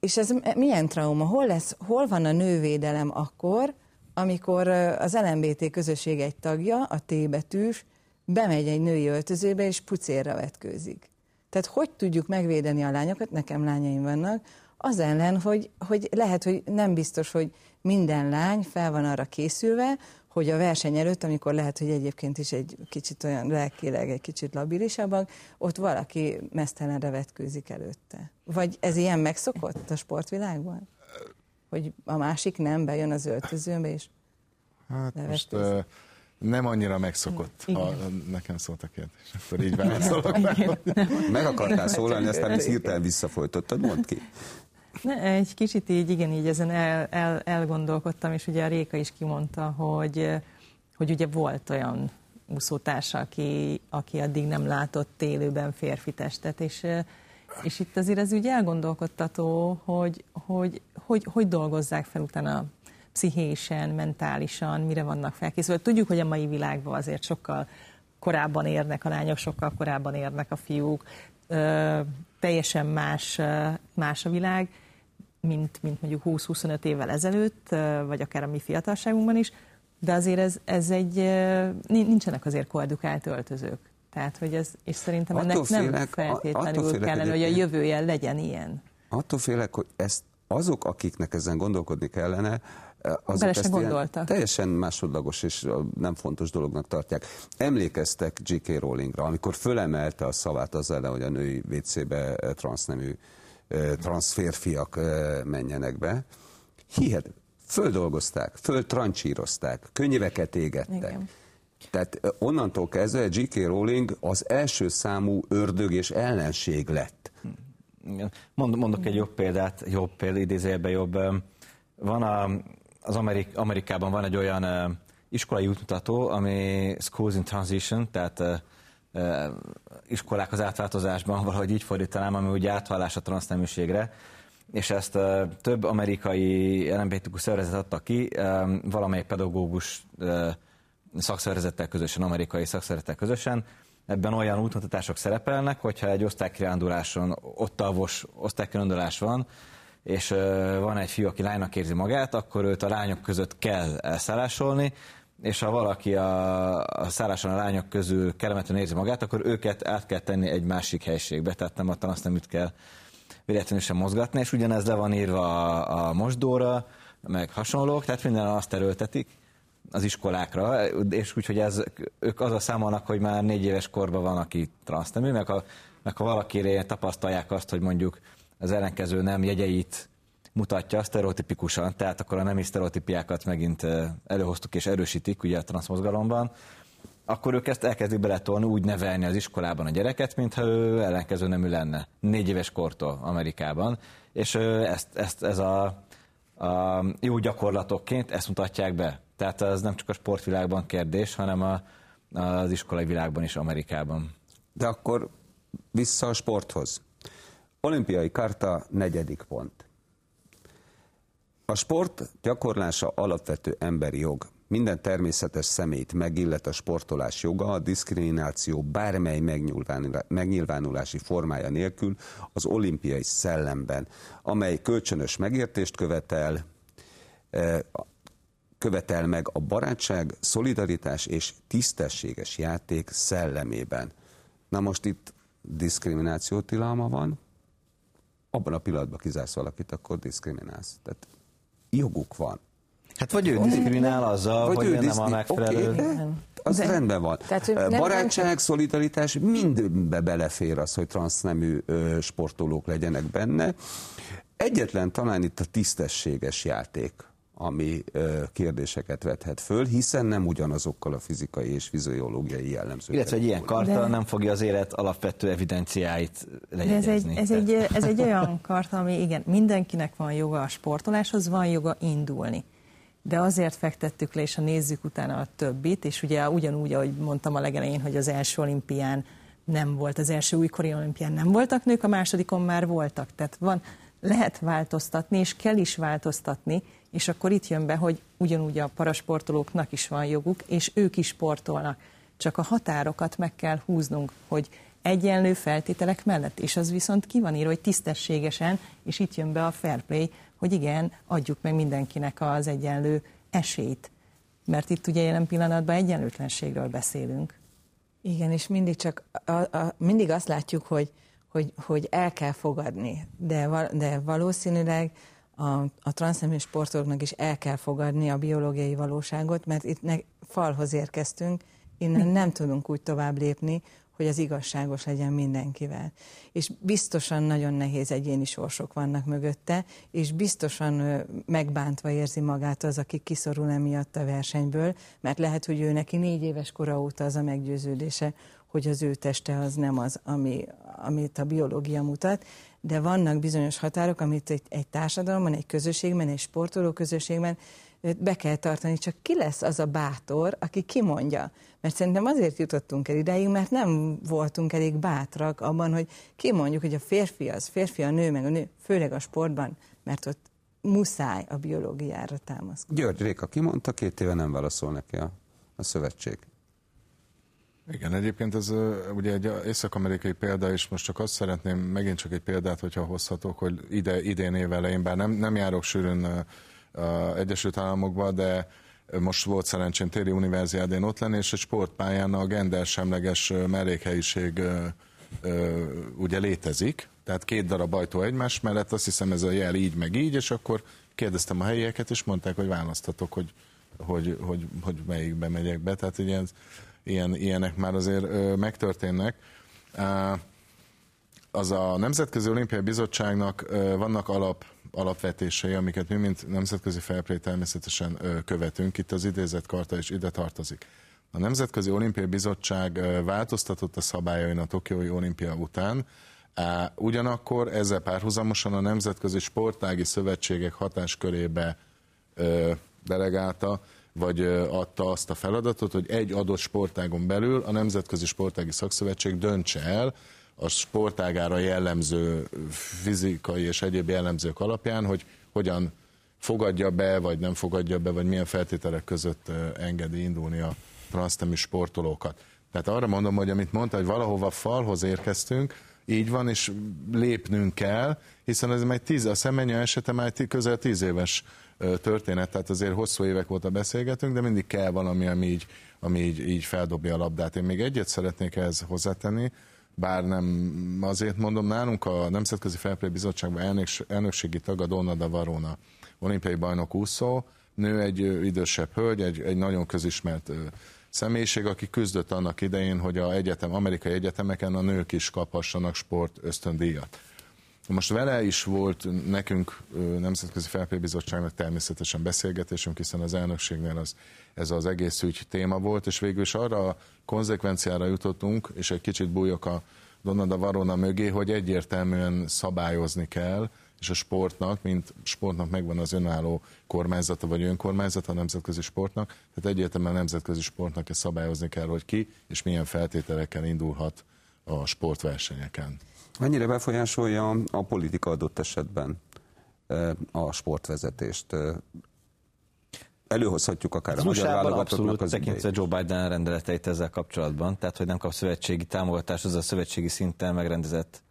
és ez milyen trauma? Hol, lesz, hol van a nővédelem akkor, amikor az LMBT közösség egy tagja, a T betűs, bemegy egy női öltözőbe, és pucérra vetkőzik. Tehát hogy tudjuk megvédeni a lányokat, nekem lányaim vannak, az ellen, hogy, hogy lehet, hogy nem biztos, hogy minden lány fel van arra készülve, hogy a verseny előtt, amikor lehet, hogy egyébként is egy kicsit olyan lelkileg, egy kicsit labilisabbak, ott valaki mesztelenre vetkőzik előtte. Vagy ez ilyen megszokott a sportvilágban? Hogy a másik nem bejön az öltözőbe, és Hát most uh, nem annyira megszokott, Igen. ha nekem szólt a kérdés. Akkor így válaszolok. Meg akartál szólalni, aztán ezt hirtelen visszafolytottad, mondd ki. Ne, egy kicsit így, igen, így ezen el, el, elgondolkodtam, és ugye a Réka is kimondta, hogy, hogy ugye volt olyan úszótársa, aki, aki addig nem látott élőben férfi testet, és, és itt azért ez úgy elgondolkodtató, hogy hogy, hogy, hogy dolgozzák fel utána pszichésen, mentálisan, mire vannak felkészülve. Tudjuk, hogy a mai világban azért sokkal korábban érnek a lányok, sokkal korábban érnek a fiúk, ö, teljesen más, más a világ, mint, mint mondjuk 20-25 évvel ezelőtt, vagy akár a mi fiatalságunkban is, de azért ez, ez egy, nincsenek azért koedukált öltözők. Tehát, hogy ez, és szerintem ennek attól nem félek, feltétlenül félek, kellene, hogy a jövője legyen ilyen. Attól félek, hogy ezt azok, akiknek ezen gondolkodni kellene, azok Bele ezt gondoltak. teljesen másodlagos és nem fontos dolognak tartják. Emlékeztek J.K. Rowlingra, amikor fölemelte a szavát az ellen, hogy a női WC-be transznemű transzférfiak menjenek be. Hihet, földolgozták, földtrancsírozták, könyveket égettek. Igen. Tehát onnantól kezdve J.K. Rowling az első számú ördög és ellenség lett. Mond, mondok egy jobb példát, jobb példa, idézőjelben jobb. Van a, az Amerik, Amerikában van egy olyan iskolai útmutató, ami Schools in Transition, tehát iskolák az átváltozásban, valahogy így fordítanám, ami ugye áthallás a transzneműségre, és ezt több amerikai LMBTQ szervezet adta ki, valamelyik pedagógus szakszervezettel közösen, amerikai szakszervezettel közösen. Ebben olyan útmutatások szerepelnek, hogyha egy osztálykiránduláson, ott tavos osztálykirandulás van, és van egy fiú, aki lánynak érzi magát, akkor őt a lányok között kell elszállásolni, és ha valaki a, a szálláson a lányok közül kellemetlenül érzi magát, akkor őket át kell tenni egy másik helységbe, tehát nem a tanaszneműt kell véletlenül sem mozgatni, és ugyanez le van írva a, a mosdóra, meg hasonlók, tehát minden azt erőltetik az iskolákra, és úgyhogy ez, ők az a számolnak, hogy már négy éves korban van, aki transznemű, meg, a, meg ha valakire tapasztalják azt, hogy mondjuk az ellenkező nem jegyeit mutatja sztereotipikusan, tehát akkor a nemi sztereotípiákat megint előhoztuk és erősítik ugye a transzmozgalomban, akkor ők ezt elkezdik beletolni, úgy nevelni az iskolában a gyereket, mintha ő ellenkező nemű lenne. Négy éves kortól Amerikában. És ezt, ezt ez a, a jó gyakorlatokként ezt mutatják be. Tehát ez nem csak a sportvilágban kérdés, hanem a, az iskolai világban is Amerikában. De akkor vissza a sporthoz. Olimpiai karta, negyedik pont. A sport gyakorlása alapvető emberi jog. Minden természetes szemét megillet a sportolás joga, a diszkrimináció bármely megnyilvánulási formája nélkül az olimpiai szellemben, amely kölcsönös megértést követel, e, követel meg a barátság, szolidaritás és tisztességes játék szellemében. Na most itt diszkrimináció tilalma van, abban a pillanatban kizársz valakit, akkor diszkriminálsz. Tehát joguk van. Hát vagy ő diszkriminál azzal, vagy hogy ő nem a megfelelő... Okay, az de, rendben van. Tehát, Barátság, nem szolidaritás, mindbe belefér az, hogy transznemű sportolók legyenek benne. Egyetlen talán itt a tisztességes játék ami kérdéseket vethet föl, hiszen nem ugyanazokkal a fizikai és fiziológiai jellemzőkkel. Illetve egy ilyen karta de... nem fogja az élet alapvető evidenciáit lejegyezni. Ez egy, ez, egy, ez egy olyan karta, ami igen, mindenkinek van joga a sportoláshoz, van joga indulni. De azért fektettük le, és ha nézzük utána a többit, és ugye ugyanúgy, ahogy mondtam a legelején, hogy az első olimpián nem volt, az első újkori olimpián nem voltak nők, a másodikon már voltak. Tehát van, lehet változtatni, és kell is változtatni, és akkor itt jön be, hogy ugyanúgy a parasportolóknak is van joguk, és ők is sportolnak. Csak a határokat meg kell húznunk, hogy egyenlő feltételek mellett, és az viszont ki van írva, hogy tisztességesen, és itt jön be a fair play, hogy igen, adjuk meg mindenkinek az egyenlő esélyt. Mert itt ugye jelen pillanatban egyenlőtlenségről beszélünk. Igen, és mindig csak a, a, mindig azt látjuk, hogy, hogy, hogy el kell fogadni, de, de valószínűleg a, a transznemű sportolóknak is el kell fogadni a biológiai valóságot, mert itt ne, falhoz érkeztünk, innen nem tudunk úgy tovább lépni, hogy az igazságos legyen mindenkivel. És biztosan nagyon nehéz egyéni sorsok vannak mögötte, és biztosan megbántva érzi magát az, aki kiszorul emiatt a versenyből, mert lehet, hogy ő neki négy éves kora óta az a meggyőződése, hogy az ő teste az nem az, ami, amit a biológia mutat, de vannak bizonyos határok, amit egy, egy társadalomban, egy közösségben, egy sportoló közösségben be kell tartani, csak ki lesz az a bátor, aki kimondja. Mert szerintem azért jutottunk el ideig, mert nem voltunk elég bátrak abban, hogy kimondjuk, hogy a férfi az férfi, a nő meg a nő, főleg a sportban, mert ott muszáj a biológiára támaszkodni. György Réka kimondta, két éve nem válaszol neki a, a szövetség. Igen, egyébként ez ugye egy észak-amerikai példa, és most csak azt szeretném, megint csak egy példát, hogyha hozhatok, hogy ide, idén év elején, bár nem, nem járok sűrűn Egyesült Államokba, de most volt szerencsém téri univerziádén ott lenni, és egy sportpályán a gendersemleges mellékhelyiség ugye létezik, tehát két darab ajtó egymás mellett, azt hiszem ez a jel így meg így, és akkor kérdeztem a helyieket, és mondták, hogy választatok, hogy, hogy, hogy, hogy melyikbe megyek be, tehát ilyen, ilyen, ilyenek már azért ö, megtörténnek. Az a Nemzetközi Olimpiai Bizottságnak ö, vannak alap alapvetései, amiket mi, mint nemzetközi felpré természetesen ö, követünk. Itt az idézett karta is ide tartozik. A Nemzetközi Olimpiai Bizottság változtatott a szabályain a Tokiói olimpia után, Ugyanakkor ezzel párhuzamosan a Nemzetközi Sportági Szövetségek hatáskörébe delegálta, vagy adta azt a feladatot, hogy egy adott sportágon belül a Nemzetközi Sportági Szakszövetség döntse el a sportágára jellemző fizikai és egyéb jellemzők alapján, hogy hogyan fogadja be, vagy nem fogadja be, vagy milyen feltételek között engedi indulni a transznemű sportolókat. Tehát arra mondom, hogy amit mondta, hogy valahova falhoz érkeztünk, így van, és lépnünk kell, hiszen ez már tíz, a szemenya esete már közel tíz éves történet, tehát azért hosszú évek óta beszélgetünk, de mindig kell valami, ami így, ami így, így feldobja a labdát. Én még egyet szeretnék ehhez hozzátenni, bár nem azért mondom, nálunk a Nemzetközi Felplay Bizottságban elnökségi tag a Donna da Varona, olimpiai bajnok úszó, nő egy idősebb hölgy, egy, egy nagyon közismert személyiség, aki küzdött annak idején, hogy a egyetem, amerikai egyetemeken a nők is kaphassanak sport ösztöndíjat. Most vele is volt nekünk Nemzetközi Felpébizottságnak természetesen beszélgetésünk, hiszen az elnökségnél az, ez az egész ügy téma volt, és végül is arra a konzekvenciára jutottunk, és egy kicsit bújok a Donada Varona mögé, hogy egyértelműen szabályozni kell, és a sportnak, mint sportnak megvan az önálló kormányzata vagy önkormányzata a nemzetközi sportnak, tehát egyértelműen a nemzetközi sportnak ezt szabályozni kell, hogy ki és milyen feltételekkel indulhat a sportversenyeken. Mennyire befolyásolja a politika adott esetben a sportvezetést? Előhozhatjuk akár a magyar válogatottnak az tekintve Joe Biden rendeleteit ezzel kapcsolatban, tehát hogy nem kap szövetségi támogatást, az a szövetségi szinten megrendezett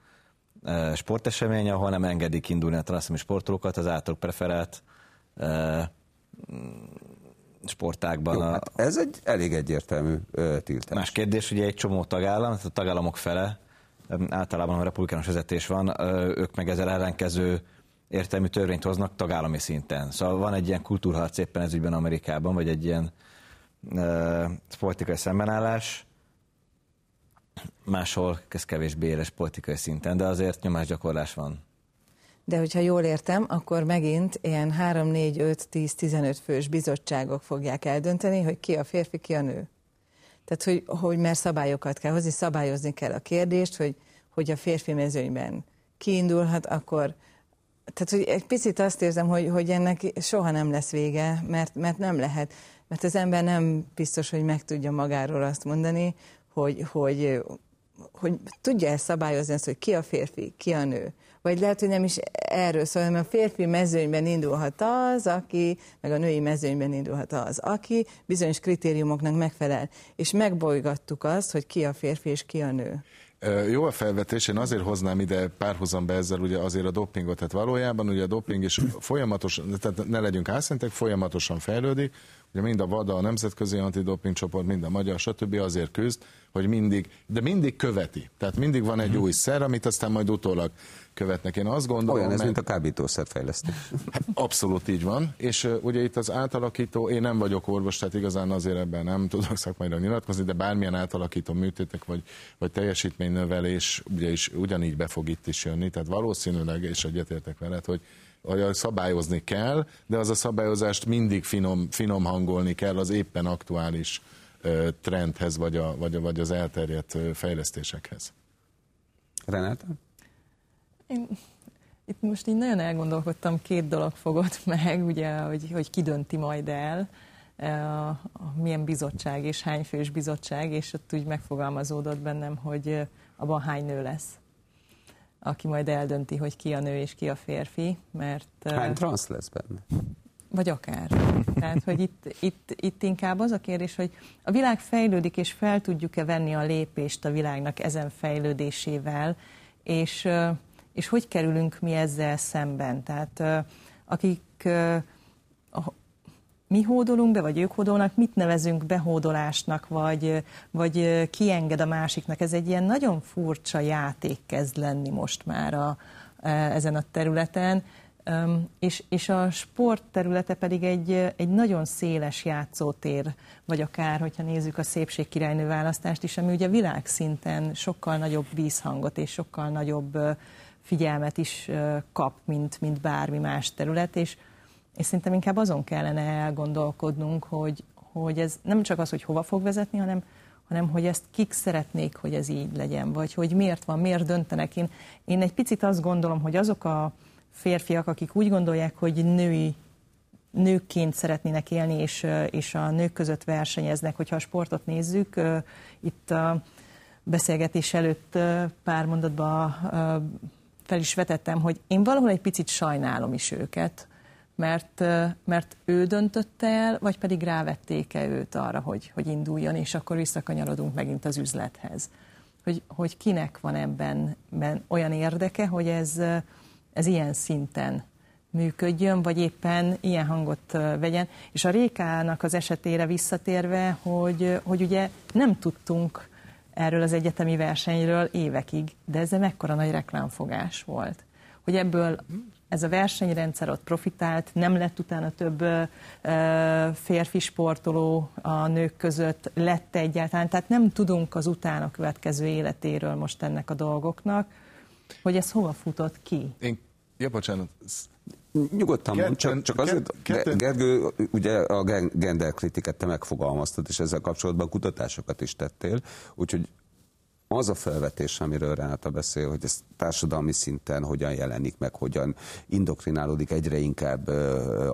sportesemény, ahol nem engedik indulni a transzemi sportolókat az által preferált sportákban. Jó, a... hát ez egy elég egyértelmű tiltás. Más kérdés, ugye egy csomó tagállam, a tagállamok fele, általában a republikánus vezetés van, ők meg ezzel ellenkező értelmű törvényt hoznak tagállami szinten. Szóval van egy ilyen kultúrharc éppen ez ügyben Amerikában, vagy egy ilyen uh, politikai szembenállás, máshol ez kevésbé éles politikai szinten, de azért nyomásgyakorlás van. De hogyha jól értem, akkor megint ilyen 3, 4, 5, 10, 15 fős bizottságok fogják eldönteni, hogy ki a férfi, ki a nő. Tehát, hogy, hogy mert szabályokat kell hozni, szabályozni kell a kérdést, hogy, hogy a férfi mezőnyben kiindulhat, akkor tehát, hogy egy picit azt érzem, hogy, hogy ennek soha nem lesz vége, mert, mert nem lehet. Mert az ember nem biztos, hogy meg tudja magáról azt mondani, hogy, hogy, hogy tudja ezt szabályozni, azt, hogy ki a férfi, ki a nő. Vagy lehet, hogy nem is erről szól, hanem a férfi mezőnyben indulhat az, aki, meg a női mezőnyben indulhat az, aki bizonyos kritériumoknak megfelel. És megbolygattuk azt, hogy ki a férfi és ki a nő. Jó a felvetés, én azért hoznám ide párhuzamba ezzel ugye azért a dopingot, tehát valójában ugye a doping is folyamatosan, tehát ne legyünk álszentek, folyamatosan fejlődik, ugye mind a VADA, a Nemzetközi Antidoping Csoport, mind a Magyar, stb. azért küzd, hogy mindig, de mindig követi. Tehát mindig van egy uh-huh. új szer, amit aztán majd utólag követnek. Én azt gondolom... Olyan ez, meg... mint a kábítószerfejlesztés. Hát abszolút így van, és uh, ugye itt az átalakító, én nem vagyok orvos, tehát igazán azért ebben nem tudok szakmányra nyilatkozni, de bármilyen átalakító műtétek, vagy, vagy teljesítménynövelés ugye is ugyanígy be fog itt is jönni, tehát valószínűleg, és egyetértek veled, hogy szabályozni kell, de az a szabályozást mindig finom, finom hangolni kell az éppen aktuális trendhez, vagy, a, vagy, a, vagy az elterjedt fejlesztésekhez. Renáta? Én Itt most így nagyon elgondolkodtam, két dolog fogott meg, ugye, hogy, hogy ki dönti majd el, a, milyen bizottság és hány fős bizottság, és ott úgy megfogalmazódott bennem, hogy abban hány nő lesz, aki majd eldönti, hogy ki a nő és ki a férfi, mert... Hány transz lesz benne? Vagy akár. Tehát, hogy itt, itt, itt inkább az a kérdés, hogy a világ fejlődik, és fel tudjuk-e venni a lépést a világnak ezen fejlődésével, és, és hogy kerülünk mi ezzel szemben. Tehát akik mi hódolunk be, vagy ők hódolnak, mit nevezünk behódolásnak, vagy, vagy kienged a másiknak. Ez egy ilyen nagyon furcsa játék kezd lenni most már a, ezen a területen és, és a sport területe pedig egy, egy nagyon széles játszótér, vagy akár, hogyha nézzük a szépségkirálynő választást is, ami ugye világszinten sokkal nagyobb vízhangot és sokkal nagyobb figyelmet is kap, mint, mint bármi más terület, és, és szerintem inkább azon kellene elgondolkodnunk, hogy, hogy ez nem csak az, hogy hova fog vezetni, hanem, hanem hogy ezt kik szeretnék, hogy ez így legyen, vagy hogy miért van, miért döntenek. Én, én egy picit azt gondolom, hogy azok a, férfiak, akik úgy gondolják, hogy női nőkként szeretnének élni, és, és a nők között versenyeznek. Hogyha a sportot nézzük, itt a beszélgetés előtt pár mondatban fel is vetettem, hogy én valahol egy picit sajnálom is őket, mert, mert ő döntötte el, vagy pedig rávették-e őt arra, hogy, hogy induljon, és akkor visszakanyarodunk megint az üzlethez. Hogy, hogy kinek van ebben olyan érdeke, hogy ez, ez ilyen szinten működjön, vagy éppen ilyen hangot vegyen. És a Rékának az esetére visszatérve, hogy, hogy ugye nem tudtunk erről az egyetemi versenyről évekig, de ez mekkora nagy reklámfogás volt. Hogy ebből ez a versenyrendszer ott profitált, nem lett utána több ö, férfi sportoló a nők között, lett egyáltalán, tehát nem tudunk az utána következő életéről most ennek a dolgoknak, hogy ez hova futott ki. Én Ja, bocsánat. Nyugodtan mond, csak, csak azért, ketten... Gergő, ugye a genderkritikát te megfogalmaztad, és ezzel kapcsolatban kutatásokat is tettél, úgyhogy az a felvetés, amiről Renáta beszél, hogy ez társadalmi szinten hogyan jelenik meg, hogyan indoktrinálódik egyre inkább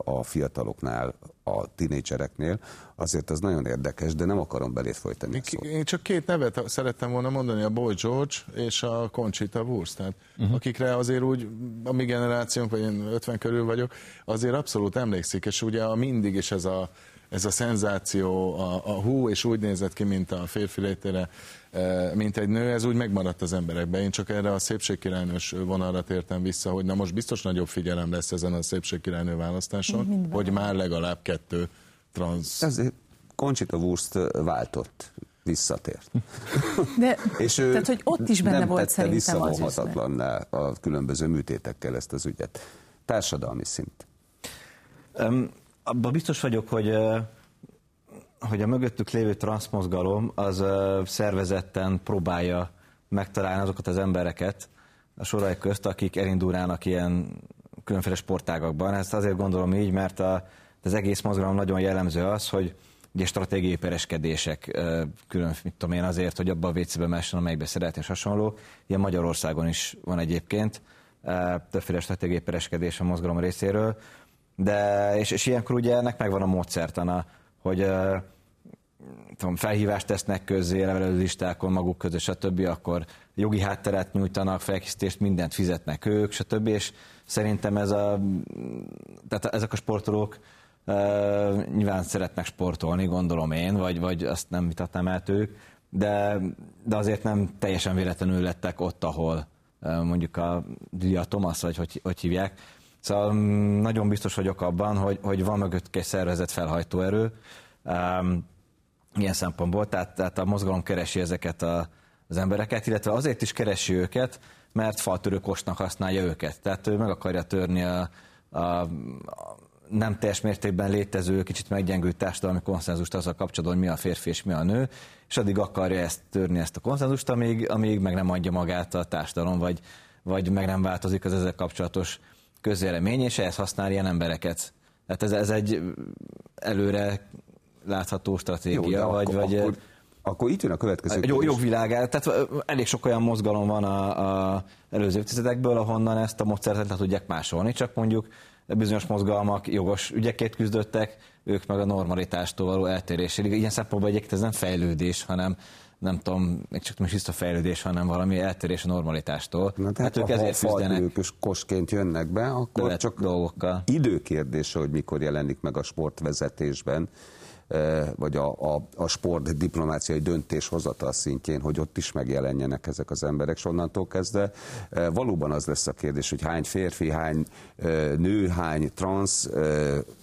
a fiataloknál, a tinédzsereknél, azért az nagyon érdekes, de nem akarom belét folytani. Én, én csak két nevet szerettem volna mondani, a Boy George és a Conchita Wurst, tehát uh-huh. akikre azért úgy a mi generációnk, vagy én 50 körül vagyok, azért abszolút emlékszik, és ugye a mindig is ez a ez a szenzáció, a, a hú, és úgy nézett ki, mint a férfi létére, mint egy nő, ez úgy megmaradt az emberekben. Én csak erre a szépségkirálynős vonalra tértem vissza, hogy na most biztos nagyobb figyelem lesz ezen a szépségkirálynő választáson, Minden. hogy már legalább kettő transz... Ezért Conchita Wurst váltott visszatért. De, és ő tehát, hogy ott is benne nem volt szerintem az a különböző műtétekkel ezt az ügyet. Társadalmi szint. Um, abban biztos vagyok, hogy hogy a mögöttük lévő transzmozgalom az szervezetten próbálja megtalálni azokat az embereket a sorai közt, akik elindulnának ilyen különféle sportágakban. Ezt azért gondolom így, mert a, az egész mozgalom nagyon jellemző az, hogy ugye stratégiai pereskedések, külön, mit tudom én, azért, hogy abba a WC-be messen, amelyikbe szeretné, és hasonló. Ilyen Magyarországon is van egyébként többféle stratégiai pereskedés a mozgalom részéről de és, és ilyenkor ugye ennek megvan a módszertana, hogy tudom, felhívást tesznek közzé, levelező listákon maguk között, stb., akkor jogi hátteret nyújtanak, felkészítést, mindent fizetnek ők, stb., és szerintem ez a, tehát ezek a sportolók uh, nyilván szeretnek sportolni, gondolom én, vagy, vagy azt nem vitatnám el ők, de, de azért nem teljesen véletlenül lettek ott, ahol uh, mondjuk a Dia Thomas, vagy hogy, hogy hívják, Szóval mm, nagyon biztos vagyok abban, hogy, hogy van mögött egy szervezet felhajtóerő um, ilyen szempontból, tehát, tehát a mozgalom keresi ezeket a, az embereket, illetve azért is keresi őket, mert faltörő kostnak használja őket. Tehát ő meg akarja törni a, a, a nem teljes mértékben létező, kicsit meggyengült társadalmi konszenzust azzal kapcsolatban, hogy mi a férfi és mi a nő, és addig akarja ezt törni, ezt a konszenzust, amíg, amíg meg nem adja magát a társadalom, vagy, vagy meg nem változik az ezzel kapcsolatos közvélemény, és ehhez használ ilyen embereket. Tehát ez, ez egy előre látható stratégia, Jó, vagy, akkor, vagy akkor Akkor itt jön a következő Egy jogvilágá, tehát elég sok olyan mozgalom van a, a előző évtizedekből, ahonnan ezt a módszert le tudják másolni, csak mondjuk bizonyos mozgalmak jogos ügyekért küzdöttek, ők meg a normalitástól való eltérésére. Ilyen szempontból egyébként ez nem fejlődés, hanem nem tudom, még csak nem is visszafejlődés, hanem valami eltérés a normalitástól. Na, tehát hát ők ezért küzdenek. kosként jönnek be, akkor csak dolgokkal. időkérdése, hogy mikor jelenik meg a sportvezetésben vagy a, a, a sport diplomáciai döntéshozatal szintjén, hogy ott is megjelenjenek ezek az emberek, és onnantól kezdve valóban az lesz a kérdés, hogy hány férfi, hány nő, hány trans,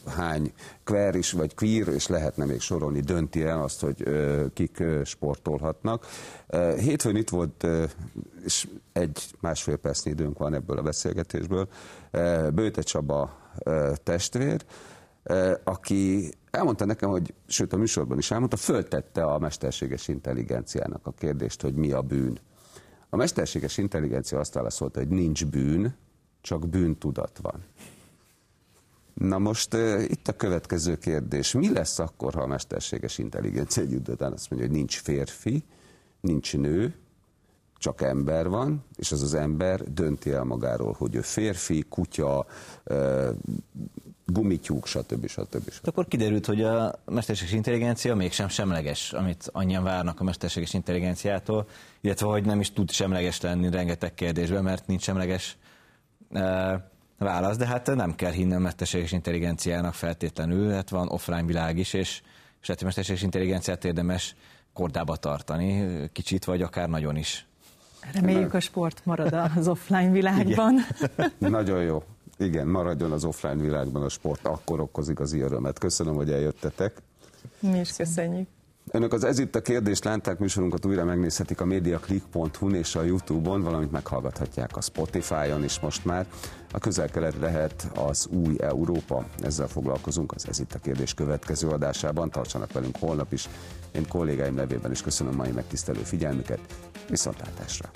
hány queer is, vagy queer, és lehetne még sorolni, dönti el azt, hogy kik sportolhatnak. Hétfőn itt volt, és egy másfél percnyi időnk van ebből a beszélgetésből, Bőte Csaba testvér, aki elmondta nekem, hogy, sőt a műsorban is elmondta, föltette a mesterséges intelligenciának a kérdést, hogy mi a bűn. A mesterséges intelligencia azt válaszolta, hogy nincs bűn, csak bűntudat van. Na most uh, itt a következő kérdés. Mi lesz akkor, ha a mesterséges intelligencia egy után azt mondja, hogy nincs férfi, nincs nő, csak ember van, és az az ember dönti el magáról, hogy ő férfi, kutya, gumityúk, stb. stb. stb. Akkor kiderült, hogy a mesterséges intelligencia mégsem semleges, amit annyian várnak a mesterséges intelligenciától, illetve hogy nem is tud semleges lenni rengeteg kérdésben, mert nincs semleges válasz, de hát nem kell hinni a mesterséges intelligenciának feltétlenül, hát van offline világ is, és, és hát mesterséges intelligenciát érdemes kordába tartani, kicsit vagy akár nagyon is. Reméljük a sport marad az offline világban. Nagyon jó. Igen, maradjon az offline világban a sport, akkor okoz igazi örömet. Köszönöm, hogy eljöttetek. Mi is köszönjük. Önök az Ez itt a kérdés látták műsorunkat újra megnézhetik a mediaclick.hu és a Youtube-on, valamint meghallgathatják a Spotify-on is most már. A közel-kelet lehet az új Európa, ezzel foglalkozunk az Ez itt a kérdés következő adásában. Tartsanak velünk holnap is. Én kollégáim nevében is köszönöm mai megtisztelő figyelmüket, viszontlátásra!